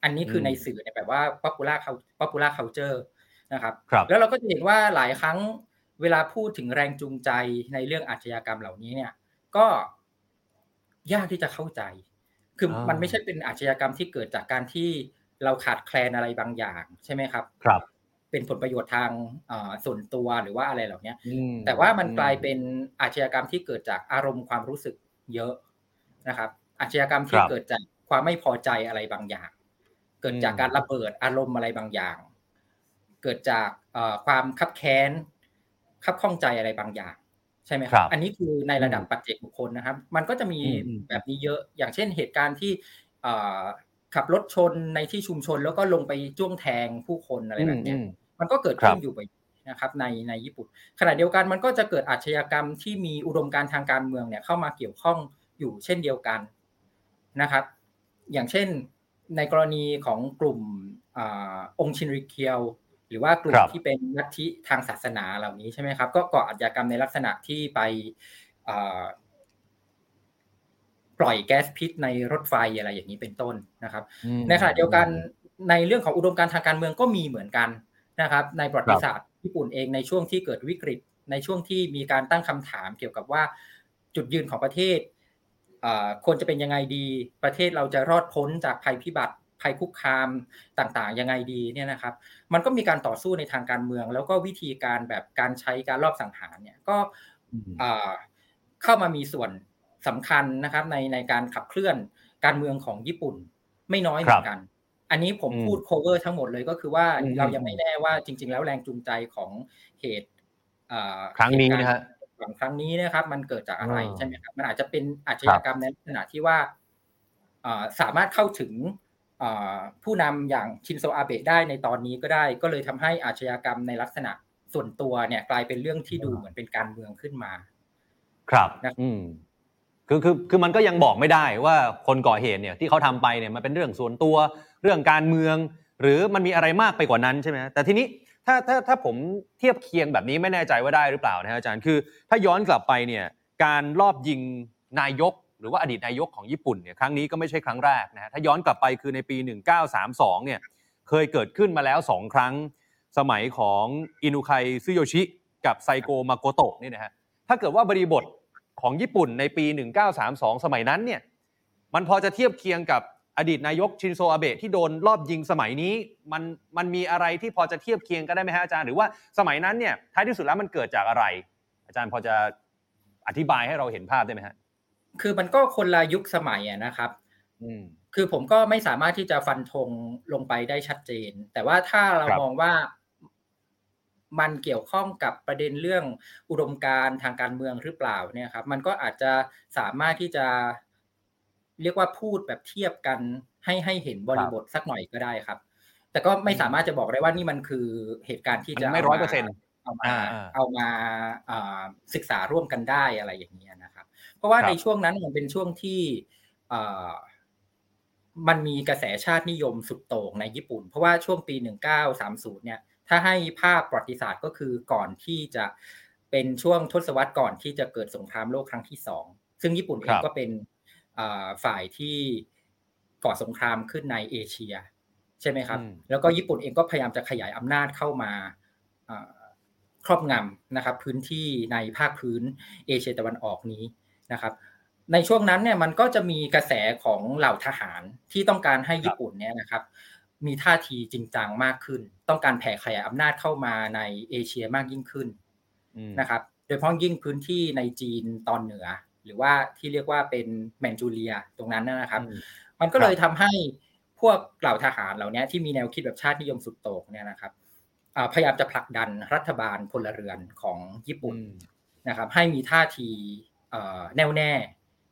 อันนี้คือในสื่อเนี่ยแบบว่า popular popular culture นะครับแล้วเราก็จะเห็นว่าหลายครั้งเวลาพูดถึงแรงจูงใจในเรื่องอาชญากรรมเหล่านี้เนี่ย ก็ยากที่จะเข้าใจ คือมันไม่ใช่เป็นอาชญากรรมที่เกิดจากการที่เราขาดแคลนอะไรบางอย่างใช่ไหมครับ ครับ เป็นผลประโยชน์ทางส่วนตัวหรือว่าอะไรเหล่านี้แต่ว่ามันกลายเป็นอาชญากรรมที่เกิดจากอารมณ์ความรู้สึกเยอะนะครับ อาชญากรรมที่เกิดจากความไม่พอใจอะไรบางอย่าง เกิดจากการระเบิดอารมณ์อะไรบางอย่าง เกิดจากความคับแค้นคับข้องใจอะไรบางอย่าง ใช่ไหมครับ อันนี้คือในระดับปัจเจกบุคคลนะครับ มันก็จะมีแบบนี้เยอะอย่างเช่นเหตุการณ์ที่ขับรถชนในที่ชุมชนแล้วก็ลงไปจ้วงแทงผู้คนอะไรแบบนี้ มันก็เกิดขึ้นอยู่บ่อยนะครับในในญี่ปุ่น ขณะเดียวกันมันก็จะเกิดอาชญากรรมที่มีอุดมการทางการเมืองเนี่ยเข้ามาเกี่ยวข้องอยู่เช่นเดียวกันนะครับ อย่างเช่นในกรณีของกลุ่มอองชินริเคียว หรือว่ากลุ่มที่เป็นลัทธิทางศาสนาเหล่านี้ใช่ไหมครับ ก็ก่ออาชญากรรมในลักษณะที่ไปปล่อยแก๊สพิษในรถไฟอะไรอย่างนี้เป็นต้นนะครับ ในขณะเดียวกันในเรื่องของอุดมการทางการเมืองก็มีเหมือนกัน นะครับในประวัติศาสตร์ญี่ปุ่นเองในช่วงที่เกิดวิกฤต ในช่วงที่มีการตั้งคำถามเกี่ยวกับว่าจุดยืนของประเทศควรจะเป็นยังไงดีประเทศเราจะรอดพ้นจากภัยพิบัติภัยคุกคามต่างๆ ยังไงดีเนี่ยนะครับ มันก็มีการต่อสู้ในทางการเมือง แล้วก็วิธีการแบบการใช้การรอบสังหารเนี่ยก็เข้ามามีส่วนสำคัญนะครับในในการขับเคลื่อนการเมืองของญี่ปุ่นไม่น้อยเหมือนกัน อันนี้ผมพูด cover ทั้งหมดเลยก็คือว่าเรายังไม่แน่ว่าจริง ๆ แล้วแรงจูงใจของเหตุครั้งนี้นะฮะครั้งนี้นะครับ มันเกิดจากอะไรใช่ไหมครับมันอาจจะเป็นอาชญากรรมในลักษณะที่ว่าสามารถเข้าถึงผู้นำอย่างชินโซอาเบะได้ในตอนนี้ก็ได้ ก็เลยทำให้อาชญากรรมในลักษณะส่วนตัวเนี่ย กลายเป็นเรื่องที่ดูเหมือนเป็นการเมืองขึ้นมา ครับอืมคือคือคือมันก็ยังบอกไม่ได้ว่าคนก่อเหตุเนี่ยที่เขาทำไปเนี่ยมันเป็นเรื่องส่วนตัว เรื่องการเมือง หรือมันมีอะไรมากไปกว่านั้นใช่ไหมแต่ทีนี้ถ้าถ้าถ้าผมเทียบเคียงแบบนี้ไม่แน่ใจว่าได้หรือเปล่านะอาจารย์คือ ถ้าย้อนกลับไปเนี่ยการลอบยิงนายก หรือว่าอดีตนายกของญี่ปุ่นเนี่ยครั้งนี้ก็ไม่ใช่ครั้งแรกนะฮะถ้าย้อนกลับไปคือในปี 1932เนี่ยเคยเกิดขึ้นมาแล้ว 2 ครั้งสมัยของอินุไคซึโยชิ กับไซโตมาโกโตะนี่นะฮะถ้าเกิดว่าบริบทของญี่ปุ่นในปี 1932 สมัยนั้นเนี่ยมันพอจะเทียบเคียงกับ อดีตนายกชินโซอาเบะที่โดนลอบยิงสมัยนี้ มันมันมีอะไรที่พอจะเทียบเคียงกันได้ไหมฮะอาจารย์หรือว่าสมัยนั้นเนี่ยท้ายที่สุดแล้วมันเกิดจากอะไร อาจารย์พอจะอธิบายให้เราเห็นภาพได้ไหมฮะคือมันก็คนละยุคสมัยอะนะครับอืมคือผมก็ไม่สามารถที่จะฟันธงลงไปได้ชัดเจน แต่ว่าถ้าเราครับมองว่ามันเกี่ยวข้องกับประเด็นเรื่องอุดมการณ์ทางการเมืองหรือเปล่าเนี่ยครับ มันก็อาจจะสามารถที่จะ เรียกว่าพูดแบบเทียบกันให้ให้เห็นบริบทสักหน่อยก็ได้ครับ แต่ก็ไม่สามารถจะบอกได้ว่านี่มันคือเหตุการณ์ที่มันจะไม่าาร้อยเปอร์เซ็นต์เอามาอ่าอ่าเอามาอ่าศึกษาร่วมกันได้อะไรอย่างเงี้ยนะครับ เพราะว่าครับในช่วงนั้นมันเป็นช่วงที่อ่ามันมีกระแสชาตินิยมสุดโต่งในญี่ปุ่น เพราะว่าช่วงปี 1930 เนี่ย ถ้าให้ภาพประวัติศาสตร์ก็คือก่อนที่จะเป็นช่วงทศวรรษก่อนที่จะเกิดสงครามโลกครั้งที่สองซึ่งญี่ปุ่นเอครังบก็เป็นอ่า ฝ่ายที่ก่อสงครามขึ้นในเอเชีย ใช่ไหมครับอืมแล้วก็ญี่ปุ่นเองก็พยายามจะขยายอำนาจเข้ามาอ่าครอบงำนะครับ พื้นที่ในภาคพื้นเอเชียตะวันออกนี้นะครับ ในช่วงนั้นเนี่ยมันก็จะมีกระแสของเหล่าทหารที่ต้องการให้ญี่ปุ่นเนี่ยนะครับ มีท่าทีจริงจังมากขึ้น ต้องการแผ่ขยายอำนาจเข้ามาในเอเชียมากยิ่งขึ้นอืมนะครับ โดยเฉพาะยิ่งพื้นที่ในจีนตอนเหนือ หรือว่าที่เรียกว่าเป็นแมนจูเรียตรงนั้นนะครับอืมมันก็เลยทำให้พวกเหล่าทหารเหล่านี้ที่มีแนวคิดแบบชาตินิยมสุดโต่งเนี่ยนะครับอ่าพยายามจะผลักดันรัฐบาลพลเรือนของญี่ปุ่นอืมนะครับ ให้มีท่าทีเอ่อแน่วแน่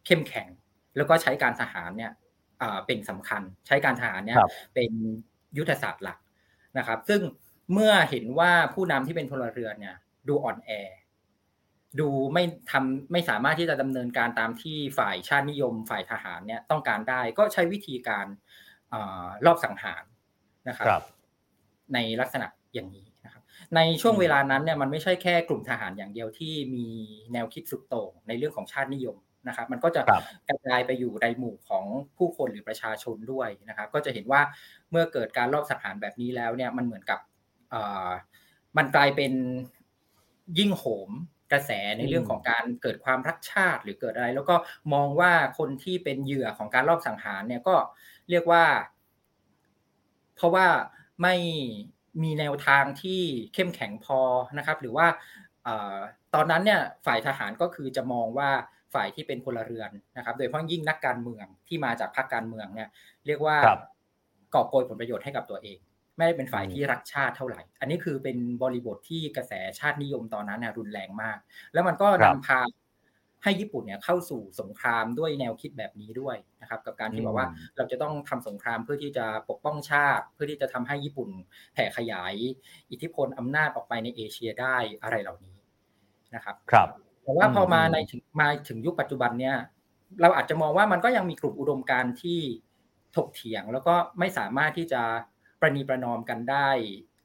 เข้มแข็ง แล้วก็ใช้การทหารเนี่ยอ่าเป็นสำคัญ ใช้การทหารเนี่ยครับเป็นยุทธศาสตร์หลักนะครับ ซึ่งเมื่อเห็นว่าผู้นำที่เป็นพลเรือนเนี่ยดูอ่อนแอ ดูไม่ทำไม่สามารถที่จะดำเนินการตามที่ฝ่ายชาตินิยม ฝ่ายทหารเนี่ยต้องการได้ก็ใช้วิธีการอารอบสังหารนะครับครับในลักษณะอย่างนี้นะครับ ในช่วงอืมเวลานั้นเนี่ยมันไม่ใช่แค่กลุ่มทหารอย่างเดียวที่มีแนวคิดสุดโต่งในเรื่องของชาตินิยมนะครับ มันก็จะครับกระจายไปอยู่ในหมู่ของผู้คนหรือประชาชนด้วยนะครับ ก็จะเห็นว่าเมื่อเกิดการลอบสังหารแบบนี้แล้วเนี่ยมันเหมือนกับเอ่อมันกลายเป็นยิ่งโหม กระแสในเรื่องของการเกิดความรักชาติหรือเกิดอะไร แล้วก็มองว่าคนที่เป็นเหยื่อของการลอบสังหารเนี่ยก็เรียกว่า เพราะว่าไม่มีแนวทางที่เข้มแข็งพอนะครับ หรือว่าเอ่อตอนนั้นเนี่ยฝ่ายทหารก็คือจะมองว่าฝ่ายที่เป็นพลเรือนนะครับ โดยเฉพาะยิ่งนักการเมืองที่มาจากพรรคการเมืองเนี่ย เรียกว่าครับกอบโกยผลประโยชน์ให้กับตัวเอง ไม่ได้เป็นฝ่ายอืมที่รักชาติเท่าไหร่ อันนี้คือเป็นบริบทที่กระแสชาตินิยมตอนนั้นนะรุนแรงมาก แล้วมันก็ครันำบพาให้ญี่ปุ่นเนี่ยเข้าสู่สงครามด้วยแนวคิดแบบนี้ด้วยนะครับ กับการที่บอกว่าอืมเราจะต้องทำสงครามเพื่อที่จะปกป้องชาติ เพื่อที่จะทำให้ญี่ปุ่นแผ่ขยาย อิทธิพลอำนาจออกไปในเอเชียได้อะไรเหล่านี้นะครับ ครับแต่ว่าพอมาอืมในถึงมาถึงยุคปัจจุบันเนี่ย เราอาจจะมองว่ามันก็ยังมีกลุ่มอุดมการณ์ที่ถกเถียง แล้วก็ไม่สามารถที่จะ ประนีประนอมกันได้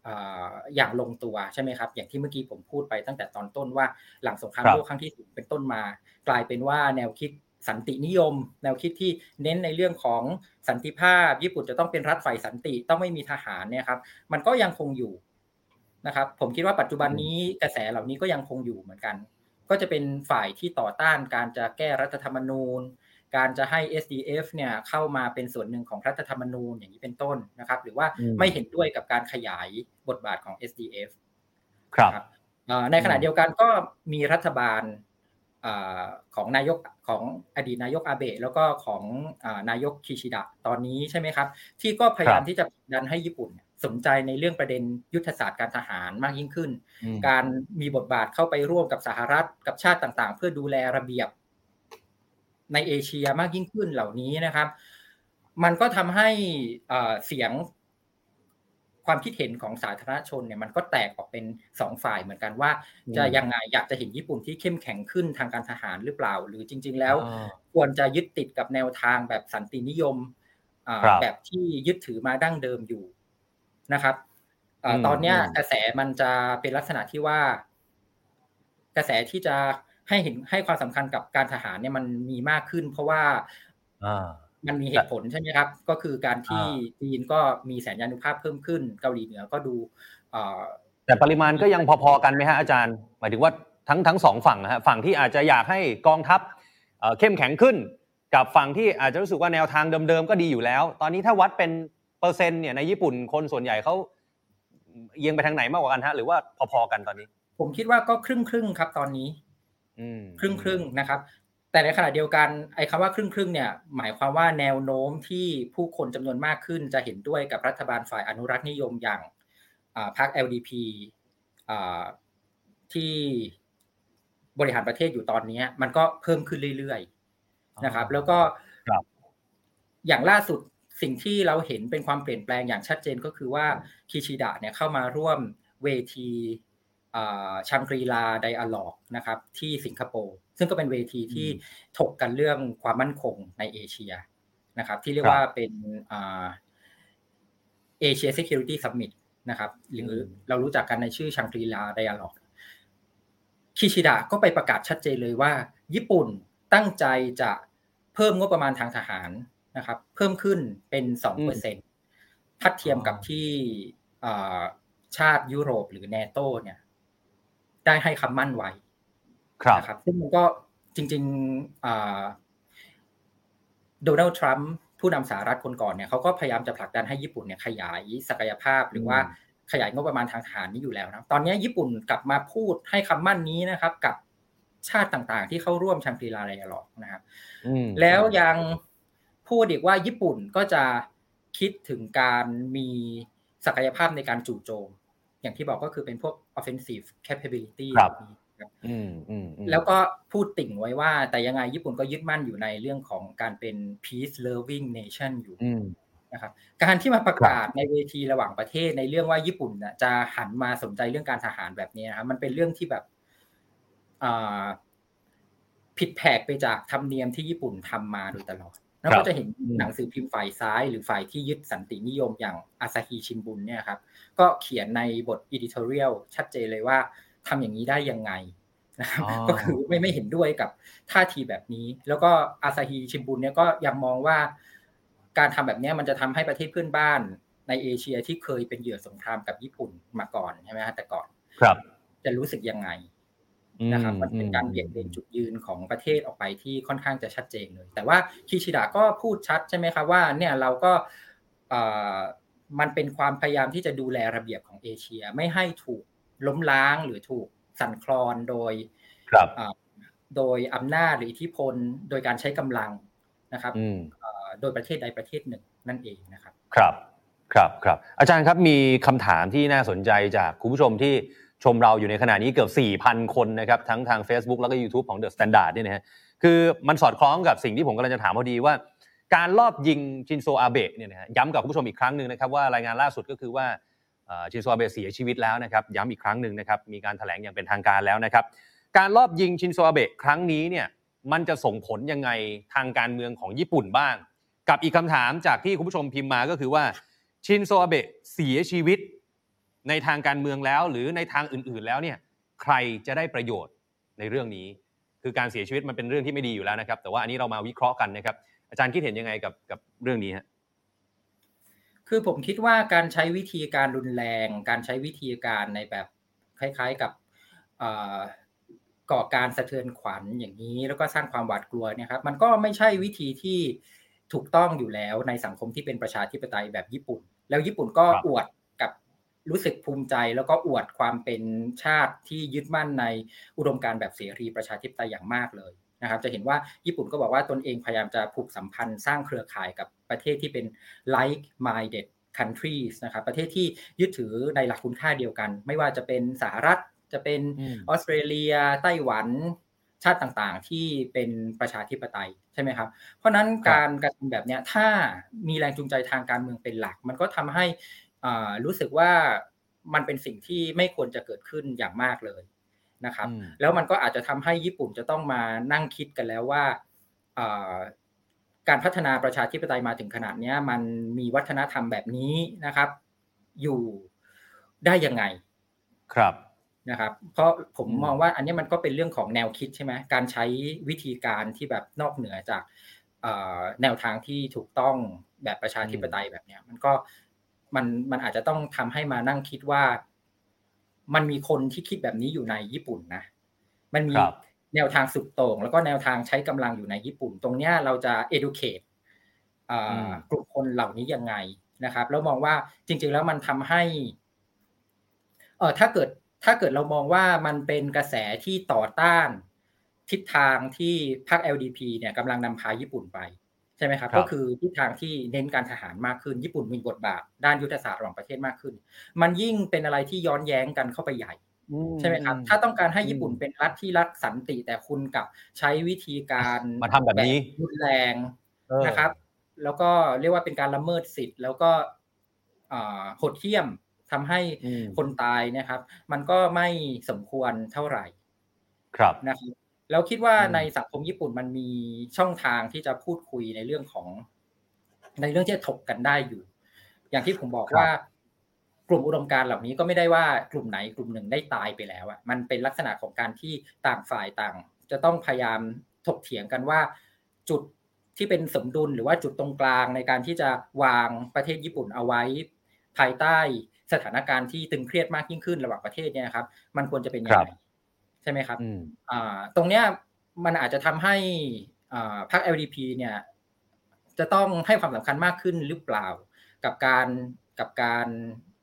อ่าอย่างลงตัวใช่ไหมครับ อย่างที่เมื่อกี้ผมพูดไปตั้งแต่ตอนต้นว่าหลังสงครามครับโลกครั้งที่สองเป็นต้นมา กลายเป็นว่าแนวคิดสันตินิยม แนวคิดที่เน้นในเรื่องของสันติภาพ ญี่ปุ่นจะต้องเป็นรัฐฝ่ายสันติต้องไม่มีทหารเนี่ยครับ มันก็ยังคงอยู่นะครับ ผมคิดว่าปัจจุบันนี้กระแสเหล่านี้ก็ยังคงอยู่เหมือนกัน ก็จะเป็นฝ่ายที่ต่อต้านการจะแก้รัฐธรรมนูญ การจะให้ SDF เนี่ยเข้ามาเป็นส่วนหนึ่งของรัฐธรรมนูญอย่างนี้เป็นต้นนะครับ หรือว่าอืมไม่เห็นด้วยกับการขยายบทบาทของ SDF ครับครับเอ่อในขณะอืมเดียวกันก็มีรัฐบาลเอ่อของนายกของอดีตนายกอาเบะแล้วก็ของเอ่อนายกคิชิดะตอนนี้ใช่ไหมครับ ที่ก็พยายามที่จะผลักดันให้ญี่ปุ่นเนี่ยสนใจในเรื่องประเด็นยุทธศาสตร์การทหารมากยิ่งขึ้นอืมการมีบทบาทเข้าไปร่วมกับสหรัฐกับชาติต่างๆ เพื่อดูแลระเบียบ ในเอเชียมากยิ่งขึ้นเหล่านี้นะครับ มันก็ทำให้เอ่อเสียงความคิดเห็นของสาธารณชนเนี่ยมันก็แตกออกเป็นสองฝ่ายเหมือนกันว่าอืมจะยังไงอยากจะเห็นญี่ปุ่นที่เข้มแข็งขึ้นทางการทหารหรือเปล่า หรือจริง ๆ แล้วอ่าควรจะยึดติดกับแนวทางแบบสันตินิยมอ่าครับแบบที่ยึดถือมาดั้งเดิมอยู่นะครับอ่าอืมตอนเนี้ยอืมกระแสมันจะเป็นลักษณะที่ว่า กระแสที่จะ ให้เห็นให้ความสำคัญกับการทหารเนี่ยมันมีมากขึ้น เพราะว่าอ่ามันมีเหตุผลใช่ไหมครับ ก็คือการที่อ่าจีนก็มีแสนยานุภาพเพิ่มขึ้น เกาหลีเหนือก็ดูเอ่อแต่ปริมาณก็ยังพอๆกันไหมฮะอาจารย์ หมายถึงว่าทั้งทั้งสองฝั่งนะฮะฝั่งที่อาจจะอยากให้กองทัพเอ่อเข้มแข็งขึ้น กับฝั่งที่อาจจะรู้สึกว่าแนวทางเดิมๆก็ดีอยู่แล้ว ตอนนี้ถ้าวัดเป็นเปอร์เซ็นต์เนี่ยในญี่ปุ่นคนส่วนใหญ่เขาเอียงไปทางไหนมากกว่ากันฮะหรือว่าพอๆกันตอนนี้ ผมคิดว่าก็ครึ่งครึ่งครับตอนนี้อืม ครึ่งครึ่งนะครับ แต่ในขณะเดียวกันไอ้คำว่าครึ่งครึ่งเนี่ยหมายความว่าแนวโน้มที่ผู้คนจำนวนมากขึ้นจะเห็นด้วยกับรัฐบาลฝ่ายอนุรักษ์นิยมอย่างพรรค LDP ที่บริหารประเทศอยู่ตอนนี้มันก็เพิ่มขึ้นเรื่อยๆนะครับ แล้วก็อย่างล่าสุดสิ่งที่เราเห็นเป็นความเปลี่ยนแปลงอย่างชัดเจนก็คือว่าคิชิดะเนี่ยเข้ามาร่วมเวที Shangri-La Dialogue นะครับที่สิงคโปร์ซึ่งก็เป็นเวทีที่ถกกันเรื่องความมั่นคงในเอเชียนะครับ ที่เรียกว่าเป็นเอเชีย Security Summit นะครับ หรือเรารู้จักกันในชื่อ Shangri-La Dialogue คิชิดะก็ไปประกาศชัดเจนเลยว่า ญี่ปุ่นตั้งใจจะเพิ่มงบประมาณทางทหารนะครับ เพิ่มขึ้นเป็นสองเปอร์เซ็นทัดเทียมกับที่ชาติยุโรปหรือเนโตเนี่ย ได้ให้คำมั่นไว้นะครับซึ่งมันก็จริงๆโดนัลด์ทรัมป์ผู้นำสหรัฐคนก่อนเนี่ยเขาก็พยายามจะผลักดันให้ญี่ปุ่นเนี่ยขยายศักยภาพหรือว่าขยายงบประมาณทางทหารนี้อยู่แล้วนะตอนนี้ญี่ปุ่นกลับมาพูดให้คำมั่นนี้นะครับ กับชาติต่างๆ ที่เข้าร่วมชังกรีลาไดอะล็อกนะครับแล้วยังพูดอีกว่าญี่ปุ่นก็จะคิดถึงการมีศักยภาพในการจู่โจม อย่างที่บอกก็คือเป็นพวก offensive capability ครับแล้วก็พูดติ่งไว้ว่า แต่ยังไงญี่ปุ่นก็ยึดมั่นอยู่ในเรื่องของการเป็น peace loving nation อยู่นะครับการที่มาประกาศในเวทีระหว่างประเทศในเรื่องว่าญี่ปุ่นจะหันมาสนใจเรื่องการทหารแบบนี้นะครับมันเป็นเรื่องที่แบบผิดแผกไปจากธรรมเนียมที่ญี่ปุ่นทำมาโดยตลอดแล้วก็จะเห็นหนังสือพิมพ์ฝ่ายซ้าย หรือฝ่ายที่ยึดสันตินิยมอย่างอาซาฮีชินบุนเนี่ยครับ ก็เขียนในบท editorial ชัดเจนเลยว่าทำอย่างนี้ได้ยังไงนะครับก็คือไม่ไม่เห็นด้วยกับท่าทีแบบนี้ แล้วก็อาซาฮีชินบุนเนี่ยก็ยังมองว่าการทำแบบนี้มันจะทำให้ประเทศเพื่อนบ้านในเอเชียที่เคยเป็นเหยื่อสงครามกับญี่ปุ่นมาก่อนใช่ไหมฮะแต่ก่อนครับ จะรู้สึกยังไงนะครับมันเป็นการเปลี่ยนเปลี่ยนจุดยืนของประเทศออกไปที่ค่อนข้างจะชัดเจนเลย แต่ว่าคิชิดะก็พูดชัดใช่ไหมครับว่าเนี่ยเราก็ มันเป็นความพยายามที่จะดูแลระเบียบของเอเชีย ไม่ให้ถูกล้มล้างหรือถูกสั่นคลอนโดยโดยอำนาจหรืออิทธิพลโดยการใช้กำลังนะครับโดยประเทศใดประเทศหนึ่งนั่นเองนะครับ ครับครับครับอาจารย์ครับมีคำถามที่น่าสนใจจากคุณผู้ชมที่ชมเราอยู่ในขณะนี้เกือบ 4,000 คนนะครับ ทั้งทาง Facebook แล้วก็ YouTube ของ The Standard เนี่ยนะฮะคือมันสอดคล้องกับสิ่งที่ผมกำลังจะถามพอดีว่า การลอบยิงชินโซอาเบะเนี่ยนะฮะย้ำกับคุณผู้ชมอีกครั้งหนึ่งนะครับว่ารายงานล่าสุดก็คือว่าชินโซอาเบะเสียชีวิตแล้วนะครับย้ำอีกครั้งหนึ่งนะครับมีการแถลงอย่างเป็นทางการแล้วนะครับการลอบยิงชินโซอาเบะครั้งนี้เนี่ยมันจะส่งผลยังไงทางการเมืองของญี่ปุ่นบ้าง กับอีกคำถามจากที่คุณผู้ชมพิมพ์มาก็คือว่าชินโซอาเบะเสียชีวิตในทางการเมืองแล้วหรือในทางอื่น ๆแล้วเนี่ยใครจะได้ประโยชน์ในเรื่องนี้ คือการเสียชีวิตมันเป็นเรื่องที่ไม่ดีอยู่แล้วนะครับ แต่ว่าอันนี้เรามาวิเคราะห์กันนะครับ อาจารย์คิดเห็นยังไงกับกับเรื่องนี้ฮะคือผมคิดว่าการใช้วิธีการรุนแรง การใช้วิธีการในแบบคล้าย ๆกับก่อการสะเทือนขวัญอย่างนี้ แล้วก็สร้างความหวาดกลัวเนี่ยครับ มันก็ไม่ใช่วิธีที่ถูกต้องอยู่แล้วในสังคมที่เป็นประชาธิปไตยแบบญี่ปุ่น แล้วญี่ปุ่นก็อวดรู้สึกภูมิใจ แล้วก็อวดความเป็นชาติที่ยึดมั่นในอุดมการแบบเสรีประชาธิปไตยอย่างมากเลย นะครับจะเห็นว่าญี่ปุ่นก็บอกว่าตนเองพยายามจะผูกสัมพันธ์สร้างเครือข่ายกับประเทศที่เป็น like minded countries นะครับประเทศที่ยึดถือในหลักคุณค่าเดียวกัน ไม่ว่าจะเป็นสหรัฐจะเป็นออสเตรเลีย ไต้หวันชาติต่างๆ ที่เป็นประชาธิปไตยใช่ไหมครับ เพราะนั้นการกระทำแบบนี้ถ้ามีแรงจูงใจทางการเมืองเป็นหลัก มันก็ทำให้รู้สึกว่ามันเป็นสิ่งที่ไม่ควรจะเกิดขึ้นอย่างมากเลย นะครับ แล้วมันก็อาจจะทำให้ญี่ปุ่นจะต้องมานั่งคิดกันแล้วว่าการพัฒนาประชาธิปไตยมาถึงขนาดนี้มันมีวัฒนธรรมแบบนี้นะครับ อยู่ได้ยังไงครับนะครับ เพราะผมมองว่าอันนี้มันก็เป็นเรื่องของแนวคิดใช่ไหมการใช้วิธีการที่แบบนอกเหนือจากแนวทางที่ถูกต้องแบบประชาธิปไตยแบบนี้มันก็มันมันอาจจะต้องทำให้มานั่งคิดว่า มันมีคนที่คิดแบบนี้อยู่ในญี่ปุ่นนะ มันมีแนวทางสุดโต่งแล้วก็แนวทางใช้กำลังอยู่ในญี่ปุ่น ตรงเนี้ยเราจะ educate กลุ่มคนเหล่านี้ยังไงนะครับ แล้วมองว่าจริง ๆ แล้วมันทำให้เออถ้าเกิดถ้าเกิดเรามองว่ามันเป็นกระแสที่ต่อต้านทิศทางที่พรรค LDP เนี่ยกำลังนำพาญี่ปุ่นไป ใช่ไหมครับ ก็คือทิศทางที่เน้นการทหารมากขึ้น ญี่ปุ่นมีบทบาท ด้านยุทธศาสตร์ระหว่างประเทศมากขึ้น มันยิ่งเป็นอะไรที่ย้อนแย้งกันเข้าไปใหญ่ใช่ไหมครับ ถ้าต้องการให้ญี่ปุ่นเป็นรัฐที่รักสันติ แต่คุณกับใช้วิธีการมาทำแบบนี้รุนแรงนะครับ แล้วก็เรียกว่าเป็นการละเมิดสิทธิ์ แล้วก็โหดเหี้ยมทำให้คนตายนะครับ มันก็ไม่สมควรเท่าไหร่ ครับนะครับ แล้วคิดว่าในสังคมญี่ปุ่นมันมีช่องทางที่จะพูดคุยในเรื่องของ ในเรื่องที่จะถกกันได้อยู่ อย่างที่ผมบอกว่ากลุ่มอุดมการเหล่านี้ก็ไม่ได้ว่ากลุ่มไหนกลุ่มหนึ่งได้ตายไปแล้วอะมันเป็นลักษณะของการที่ต่างฝ่ายต่าง จะต้องพยายามถกเถียงกันว่า จุดที่เป็นสมดุลหรือว่าจุดตรงกลางในการที่จะวางประเทศญี่ปุ่นเอาไว้ ภายใต้สถานการณ์ที่ตึงเครียดมากยิ่งขึ้นระหว่างประเทศเนี่ยครับ มันควรจะเป็นยังไงใช่ไหมครับอ่าตรงเนี้ยมันอาจจะทำให้อ่าพรรค LDP เนี่ยจะต้องให้ความสำคัญมากขึ้นหรือเปล่า กับการกับการ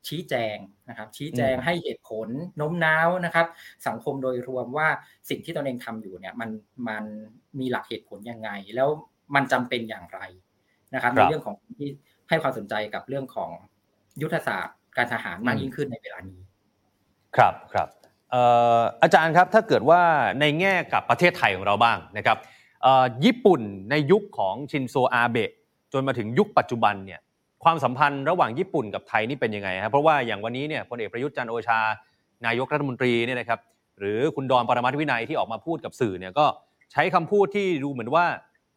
ชี้แจงนะครับ ชี้แจงให้เหตุผลโน้มน้าวนะครับ สังคมโดยรวมว่าสิ่งที่ตนเองทำอยู่เนี่ยมันมันมีหลักเหตุผลยังไง แล้วมันจำเป็นอย่างไรนะครับในเรื่องของที่ให้ความสนใจกับเรื่องของยุทธศาสตร์การทหารมากยิ่งขึ้นในเวลานี้ ครับครับ อาจารย์ครับถ้าเกิดว่าในแง่กับประเทศไทยของเราบ้างนะครับญี่ปุ่นในยุคของชินโซอาเบะจนมาถึงยุคปัจจุบันเนี่ยความสัมพันธ์ระหว่างญี่ปุ่นกับไทยนี่เป็นยังไงครับเพราะว่าอย่างวันนี้เนี่ยพลเอกประยุทธ์จันโอชา นายกรัฐมนตรีเนี่ยนะครับหรือคุณดอนปรมัตถวินัยที่ออกมาพูดกับสื่อเนี่ยก็ใช้คำพูดที่ดูเหมือนว่า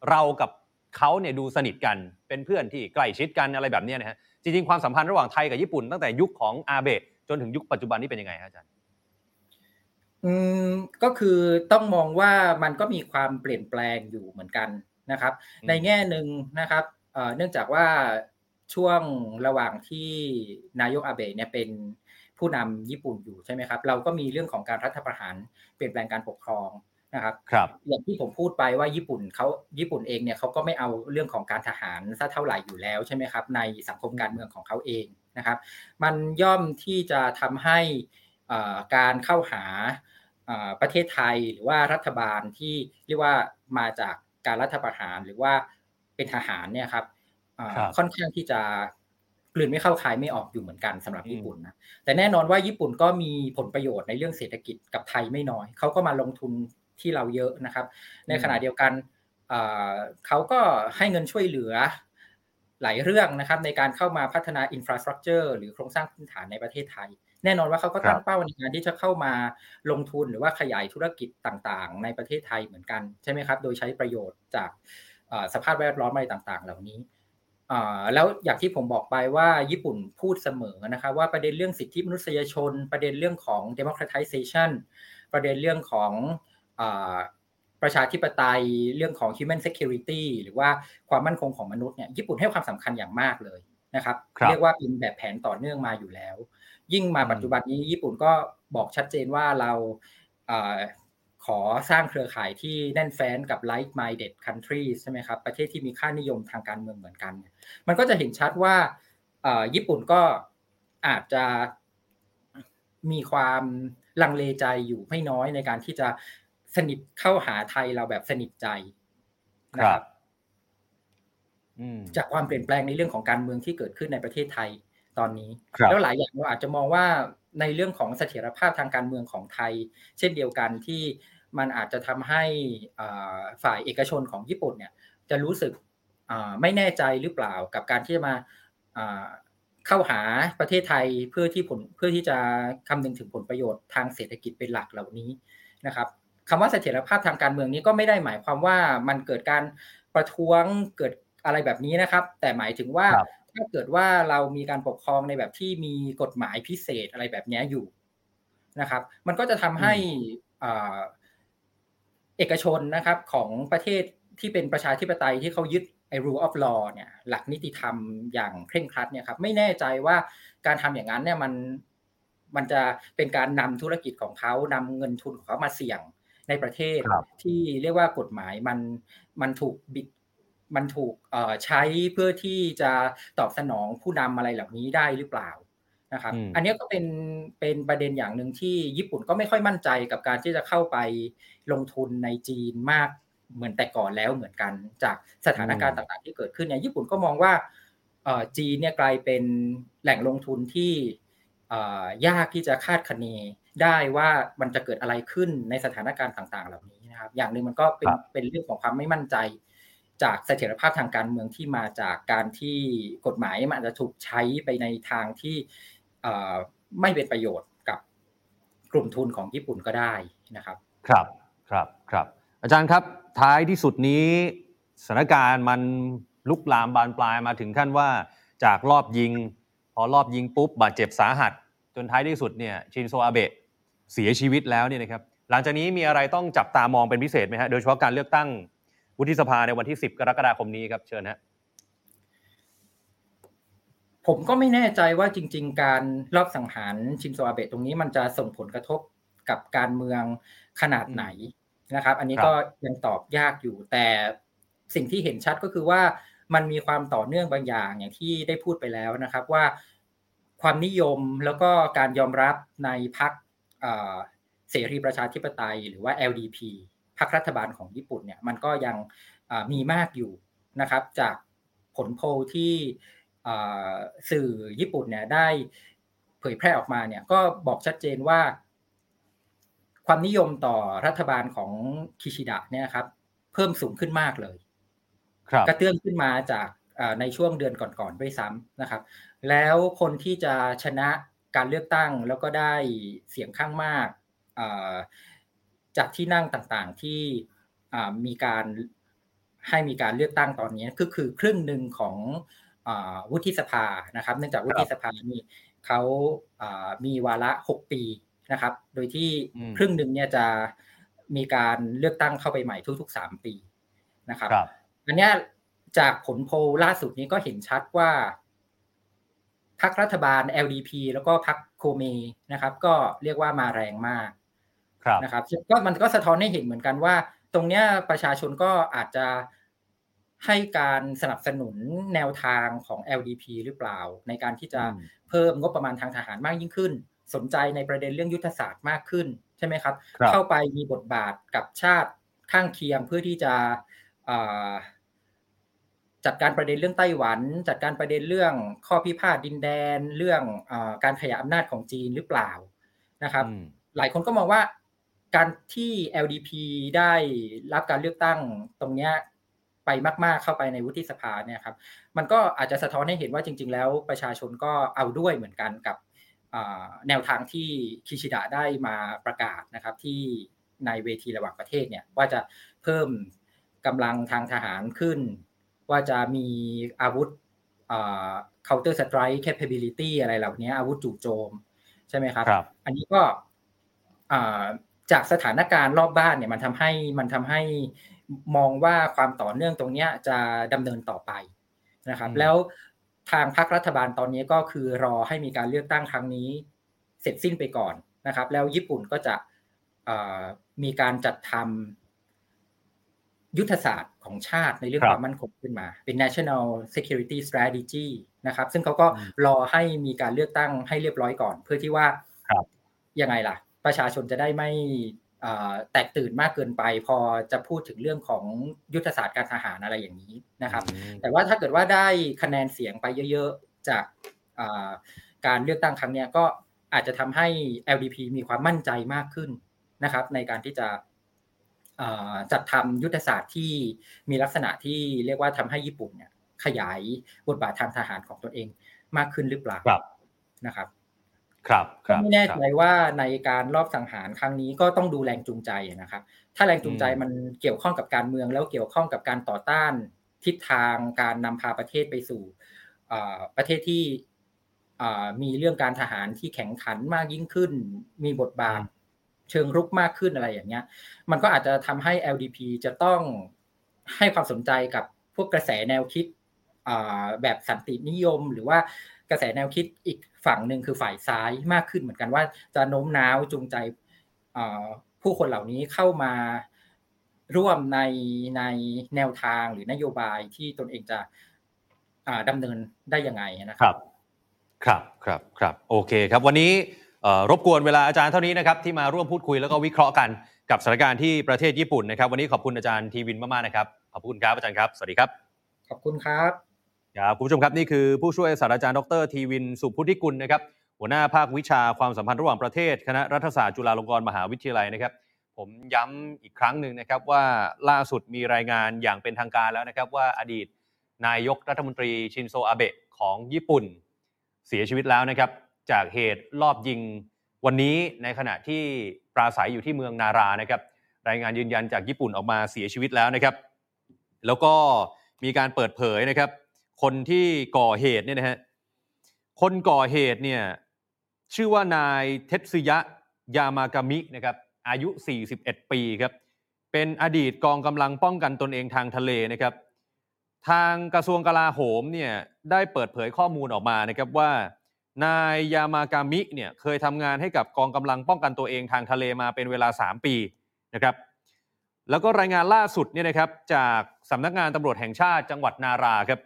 เรากับเขาเนี่ยดูสนิทกันเป็นเพื่อนที่ใกล้ชิดกันอะไรแบบนี้นะฮะจริงๆความสัมพันธ์ระหว่างไทยกับญี่ปุ่นตั้งแต่ยุคของอาเบะจนถึงยุคปัจจุบันนี่เป็นยังไงครับอาจารย์ อืมก็คือต้องมองว่ามันก็มีความเปลี่ยนแปลงอยู่เหมือนกันนะครับ ในแง่หนึ่งนะครับเนื่องจากว่าช่วงระหว่างที่นายกอาเบะเนี่ยเป็นผู้นำญี่ปุ่นอยู่ใช่ไหมครับ เราก็มีเรื่องของการรัฐประหารเปลี่ยนแปลงการปกครองนะครับครับอย่างที่ผมพูดไปว่าญี่ปุ่นเขาญี่ปุ่นเองเนี่ยเขาก็ไม่เอาเรื่องของการทหารซะเท่าไหร่อยู่แล้วใช่ไหมครับ ในสังคมการเมืองของเขาเองนะครับ มันย่อมที่จะทำให้ การเข้าหาประเทศไทยหรือว่ารัฐบาลที่เรียกว่ามาจากการรัฐประหารหรือว่าเป็นทหารเนี่ยครับค่อนข้างที่จะกลืนไม่เข้าคายไม่ออกอยู่เหมือนกันสำหรับญี่ปุ่นนะแต่แน่นอนว่าญี่ปุ่นก็มีผลประโยชน์ในเรื่องเศรษฐกิจกับไทยไม่น้อย เขาก็มาลงทุนที่เราเยอะนะครับ ในขณะเดียวกันเขาก็ให้เงินช่วยเหลือหลายเรื่องนะครับในการเข้ามาพัฒนาอินฟราสตรักเจอร์หรือโครงสร้างพื้นฐานในประเทศไทย แน่นอนว่าเขาก็ตั้งเป้าในการที่จะเข้ามาลงทุนหรือว่าขยายธุรกิจต่างๆ ในประเทศไทยเหมือนกันใช่ไหมครับ โดยใช้ประโยชน์จากสภาพแวดล้อมอะไรต่างๆ เหล่านี้แล้วอย่างที่ผมบอกไปว่าญี่ปุ่นพูดเสมอนะครับว่าประเด็นเรื่องสิทธิมนุษยชน ประเด็นเรื่องของ democratization ประเด็นเรื่องของประชาธิปไตยเรื่องของ human security หรือว่าความมั่นคงของมนุษย์เนี่ยญี่ปุ่นให้ความสำคัญอย่างมากเลยนะครับรบเรียกว่าเป็นแบบแผนต่อเนื่องมาอยู่แล้ว ยิ่งมาปัจจุบันนี้ญี่ปุ่นก็บอกชัดเจนว่าเราขอสร้างเครือข่ายที่แน่นแฟ้นกับ like minded countries ใช่ไหมครับ ประเทศที่มีค่านิยมทางการเมืองเหมือนกัน มันก็จะเห็นชัดว่าญี่ปุ่นก็อาจจะมีความลังเลใจอยู่ไม่น้อยในการที่จะสนิทเข้าหาไทยเราแบบสนิทใจนะครับจากความเปลี่ยนแปลงในเรื่องของการเมืองที่เกิดขึ้นในประเทศไทย ตอนนี้แล้วหลายอย่างเราอาจจะมองว่าในเรื่องของเสถียรภาพทางการเมืองของไทย เช่นเดียวกันที่มันอาจจะทำให้ฝ่ายเอกชนของญี่ปุ่นเนี่ยจะรู้สึกไม่แน่ใจหรือเปล่ากับการที่จะมาเข้าหาประเทศไทยเพื่อที่ผลเพื่อที่จะคำนึงถึงผลประโยชน์ทางเศรษฐกิจเป็นหลักเหล่านี้นะครับคำว่าเสถียรภาพทางการเมืองนี้ก็ไม่ได้หมายความว่ามันเกิดการประท้วงเกิดอะไรแบบนี้นะครับ แต่หมายถึงว่า ถ้าเกิดว่าเรามีการปกครองในแบบที่มีกฎหมายพิเศษอะไรแบบนี้อยู่นะครับ มันก็จะทำให้เอกชนนะครับของประเทศที่เป็นประชาธิปไตยที่เขายึดไอ้ rule of law เนี่ยหลักนิติธรรมอย่างเคร่งครัดเนี่ยครับไม่แน่ใจว่าการทำอย่างนั้นเนี่ยมันมันจะเป็นการนำธุรกิจของเขานำเงินทุนของเขามาเสี่ยงในประเทศที่เรียกว่ากฎหมายมันมันถูกบิด มันถูกใช้เพื่อที่จะตอบสนองผู้นำอะไรเหล่านี้ได้หรือเปล่านะครับ อันนี้ก็เป็นเป็นประเด็นอย่างหนึ่งที่ญี่ปุ่นก็ไม่ค่อยมั่นใจกับการที่จะเข้าไปลงทุนในจีนมากเหมือนแต่ก่อนแล้วเหมือนกันจากสถานการณ์ต่างๆ ที่เกิดขึ้นเนี่ยญี่ปุ่นก็มองว่าจีนเนี่ยกลายเป็นแหล่งลงทุนที่ยากที่จะคาดคะเนได้ว่ามันจะเกิดอะไรขึ้นในสถานการณ์ต่างๆ เหล่านี้นะครับ อย่างหนึ่งมันก็เป็นเป็นเรื่องของความไม่มั่นใจ จากเสถียรภาพทางการเมืองที่มาจากการที่กฎหมายมันอาจจะถูกใช้ไปในทางที่ไม่เป็นประโยชน์กับกลุ่มทุนของญี่ปุ่นก็ได้นะครับ ครับครับครับ อาจารย์ครับท้ายที่สุดนี้สถานการณ์มันลุกลามบานปลายมาถึงขั้นว่าจากรอบยิง พอรอบยิงปุ๊บบาดเจ็บสาหัส จนท้ายที่สุดเนี่ยชินโซอาเบะเสียชีวิตแล้วเนี่ยนะครับหลังจากนี้มีอะไรต้องจับตามองเป็นพิเศษไหมฮะโดยเฉพาะการเลือกตั้ง วุฒิสภาในวันที่ 10 กรกฎาคมนี้ครับเชิญฮะผมก็ไม่แน่ใจว่าจริง ๆ การรอบสังหารชินโซอาเบะตรงนี้มันจะส่งผลกระทบกับการเมืองขนาดไหนนะครับ อันนี้ก็ยังตอบยากอยู่ แต่สิ่งที่เห็นชัดก็คือว่ามันมีความต่อเนื่องบางอย่างอย่างที่ได้พูดไปแล้วนะครับว่าความนิยมแล้วก็การยอมรับในพรรคเสรีประชาธิปไตยหรือว่า LDP พรรครัฐบาลของญี่ปุ่นเนี่ยมันก็ยังมีมากอยู่นะครับ จากผลโพลที่สื่อญี่ปุ่นเนี่ยได้เผยแพร่ออกมาเนี่ยก็บอกชัดเจนว่า ความนิยมต่อรัฐบาลของคิชิดะเนี่ยครับ เพิ่มสูงขึ้นมากเลยกระเตื้องขึ้นมาจากในช่วงเดือนก่อนๆด้วยซ้ำนะครับ แล้วคนที่จะชนะการเลือกตั้งแล้วก็ได้เสียงข้างมาก จากที่นั่งต่างๆที่มีการให้มีการเลือกตั้งตอนนี้ก็คือครึ่งหนึ่งของวุฒิสภานะครับ เนื่องจากวุฒิสภานี่เขามีวาระ 6 ปีนะครับ โดยที่ครึ่งหนึ่งเนี่ยจะมีการเลือกตั้งเข้าไปใหม่ทุก ๆ 3 ปีนะครับอันนี้จากผลโพลล่าสุดนี้ก็เห็นชัดว่าพรรครัฐบาล LDP แล้วก็พรรคโคเมนะครับ ก็เรียกว่ามาแรงมาก นะครับก็มันก็สะท้อนให้เห็นเหมือนกันว่า ตรงเนี้ยประชาชนก็อาจจะให้การสนับสนุนแนวทางของ LDP หรือเปล่า ในการที่จะเพิ่มงบประมาณทางทหารมากยิ่งขึ้น สนใจในประเด็นเรื่องยุทธศาสตร์มากขึ้นใช่ไหมครับ เข้าไปมีบทบาทกับชาติข้างเคียงเพื่อที่จะจัดการประเด็นเรื่องไต้หวัน จัดการประเด็นเรื่องข้อพิพาทดินแดน เรื่องอการขยายอำนาจของจีนหรือเปล่านะครับ หลายคนก็มองว่า การที่ LDP ได้รับการเลือกตั้งตรงนี้ไปมาก ๆ เข้าไปในวุฒิสภาเนี่ยครับ มันก็อาจจะสะท้อนให้เห็นว่าจริง ๆ แล้วประชาชนก็เอาด้วยเหมือนกันกับแนวทางที่คิชิดะได้มาประกาศนะครับที่ในเวทีระหว่างประเทศเนี่ยว่าจะเพิ่มกำลังทางทหารขึ้น ว่าจะมีอาวุธ counter strike capability อะไรเหล่านี้อาวุธจู่โจม ใช่ไหมครับรบอันนี้ก็ จากสถานการณ์รอบบ้านเนี่ยมันทำให้มันทำให้มองว่าความต่อเนื่องตรงนี้จะดำเนินต่อไปนะครับแล้วทางพรรครัฐบาลตอนนี้ก็คือรอให้มีการเลือกตั้งครั้งนี้ เสร็จสิ้นไปก่อนนะครับ แล้วญี่ปุ่นก็จะมีการจัดทำยุทธศาสตร์ของชาติในเรื่องความมั่นคงขึ้นมา เป็น national security strategy นะครับ ซึ่งเขาก็รอให้มีการเลือกตั้งให้เรียบร้อยก่อน เพื่อที่ว่ายังไงล่ะ ประชาชนจะได้ไม่แตกตื่นมากเกินไป พอจะพูดถึงเรื่องของยุทธศาสตร์การทหารอะไรอย่างนี้นะครับ แต่ว่าถ้าเกิดว่าได้คะแนนเสียงไปเยอะๆ จากการเลือกตั้งครั้งนี้ก็อาจจะทำให้ LDP มีความมั่นใจมากขึ้นนะครับ ในการที่จะจัดทำยุทธศาสตร์ที่มีลักษณะที่เรียกว่าทำให้ญี่ปุ่นเนี่ยขยายบทบาททางทหารของตนเองมากขึ้นหรือเปล่านะครับ ครับไม่แน่ใจว่าในการรอบสังหารครั้งนี้ก็ต้องดูแรงจูงใจนะครับ ถ้าแรงจูงใจมันเกี่ยวข้องกับการเมือง แล้วเกี่ยวข้องกับการต่อต้านทิศทางการนำพาประเทศไปสู่ประเทศที่มีเรื่องการทหารที่แข็งขันมากยิ่งขึ้น มีบทบาทเชิงรุกมากขึ้นอะไรอย่างเงี้ย มันก็อาจจะทำให้ LDP จะต้องให้ความสนใจกับพวกกระแสแนวคิดแบบสันตินิยมหรือว่า กระแสแนวคิดอีกฝั่งหนึ่งคือฝ่ายซ้ายมากขึ้นเหมือนกันว่า จะโน้มน้าวจูงใจผู้คนเหล่านี้เข้ามาร่วมในในแนวทางหรือนโยบายที่ตนเองจะอ่าดำเนินได้ยังไงนะคครับรับ ครับครับครับโอเคครับวันนี้เอ่อรบกวนเวลาอาจารย์เท่านี้นะครับที่มาร่วมพูดคุยแล้วก็วิเคราะห์กันกับสถานการณ์ที่ประเทศญี่ปุ่นนะครับ วันนี้ขอบคุณอาจารย์ทีวินมากๆนะครับขอบคุณครับอาจารย์ครับ สวัสดีครับ ขอบคุณครับ ครับคุณผู้ชมครับนี่คือผู้ช่วยศาสตราจารย์ดรทีวินสุพุทธิกุลนะครับหัวหน้าภาควิชาความสัมพันธ์ระหว่างประเทศ คณะรัฐศาสตร์จุฬาลงกรณ์มหาวิทยาลัยนะครับ ผมย้ำอีกครั้งหนึ่งนะครับว่าล่าสุดมีรายงานอย่างเป็นทางการแล้วนะครับว่าอดีตนายกรัฐมนตรีชินโซอาเบะของญี่ปุ่น เสียชีวิตแล้วนะครับ จากเหตุลอบยิงวันนี้ในขณะที่ปราศัยอยู่ที่เมืองนารานะครับ รายงานยืนยันจากญี่ปุ่นออกมาเสียชีวิตแล้วนะครับ แล้วก็มีการเปิดเผยนะครับ คนที่ก่อเหตุเนี่ยนะฮะคนก่อเหตุเนี่ยชื่อว่านายเทตสึยะยามากามินะครับอายุ 41 ปีครับเป็นอดีตกองกำลังป้องกันตนเองทางทะเลนะครับ ทางกระทรวงกลาโหมเนี่ยได้เปิดเผยข้อมูลออกมานะครับว่านายยามากามิเนี่ยเคยทำงานให้กับกองกำลังป้องกันตัวเองทางทะเลมาเป็นเวลา 3 ปีนะครับ แล้วก็รายงานล่าสุดเนี่ยนะครับจากสำนักงานตำรวจแห่งชาติจังหวัดนาราครับ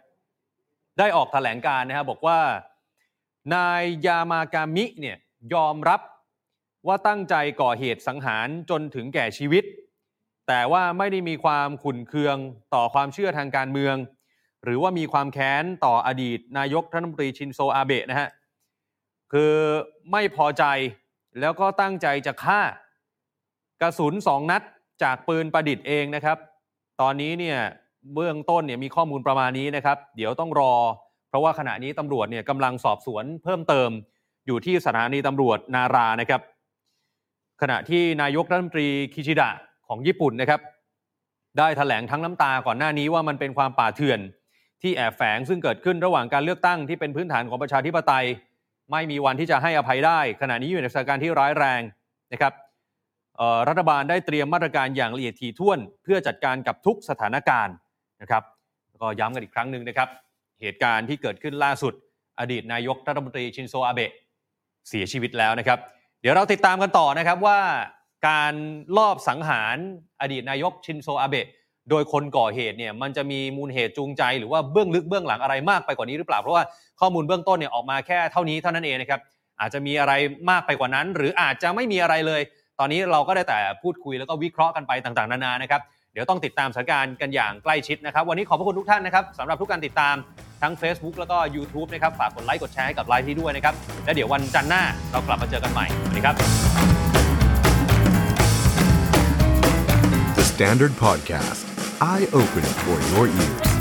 ได้ออกแถลงการ์นะครับบอกว่า นายยามากามิเนี่ยยอมรับว่าตั้งใจก่อเหตุสังหารจนถึงแก่ชีวิต แต่ว่าไม่ได้มีความขุนเคืองต่อความเชื่อทางการเมือง หรือว่ามีความแค้นต่ออดีต นายกรัฐมนตรีชินโซอาเบะนะฮะคือไม่พอใจแล้วก็ตั้งใจจะฆ่า กระสุนสองนัดจากปืนประดิษฐ์เองนะครับ ตอนนี้เนี่ย เบื้องต้นเนี่ยมีข้อมูลประมาณนี้นะครับ เดี๋ยวต้องรอ เพราะว่าขณะนี้ตำรวจเนี่ยกำลังสอบสวนเพิ่มเติมอยู่ที่สถานีตำรวจนารานะครับ ขณะที่นายกรัฐมนตรีคิชิดะของญี่ปุ่นนะครับ ได้แถลงทั้งน้ำตาก่อนหน้านี้ว่ามันเป็นความป่าเถื่อน ที่แอบแฝงซึ่งเกิดขึ้นระหว่างการเลือกตั้งที่เป็นพื้นฐานของประชาธิปไตย ไม่มีวันที่จะให้อภัยได้ ขณะนี้อยู่ในสถานการณ์ที่ร้ายแรงนะครับรัฐบาลได้เตรียมมาตรการอย่างละเอียดถี่ถ้วน เพื่อจัดการกับทุกสถานการณ์ นะครับแล้วก็ย้ำกันอีกครั้งหนึ่งนะครับ เหตุการณ์ที่เกิดขึ้นล่าสุด อดีตนายกรัฐมนตรีชินโซอาเบะเสียชีวิตแล้วนะครับ เดี๋ยวเราติดตามกันต่อนะครับว่าการลอบสังหารอดีตนายกชินโซอาเบะโดยคนก่อเหตุเนี่ยมันจะมีมูลเหตุจูงใจ หรือว่าเบื้องลึกเบื้องหลังอะไรมากไปกว่านี้หรือเปล่าเพราะว่าข้อมูลเบื้องต้นเนี่ยออกมาแค่เท่านี้เท่านั้นเองนะครับอาจจะมีอะไรมากไปกว่านั้น หรืออาจจะไม่มีอะไรเลย ตอนนี้เราก็ได้แต่พูดคุยแล้วก็วิเคราะห์กันไปต่างๆ นานานะครับ เดี๋ยวต้องติดตามสถานการณ์กันอย่างใกล้ชิดนะครับ วันนี้ขอบพระคุณทุกท่านนะครับสำหรับทุกการติดตามทั้ง Facebook แล้วก็ YouTube นะครับ ฝากกดไลค์กดแชร์ให้กับไลฟ์ที่ด้วยนะครับ และเดี๋ยววันจันทร์หน้าเรากลับมาเจอกันใหม่สวัสดีครับ The Standard Podcast, eye Open for your ears.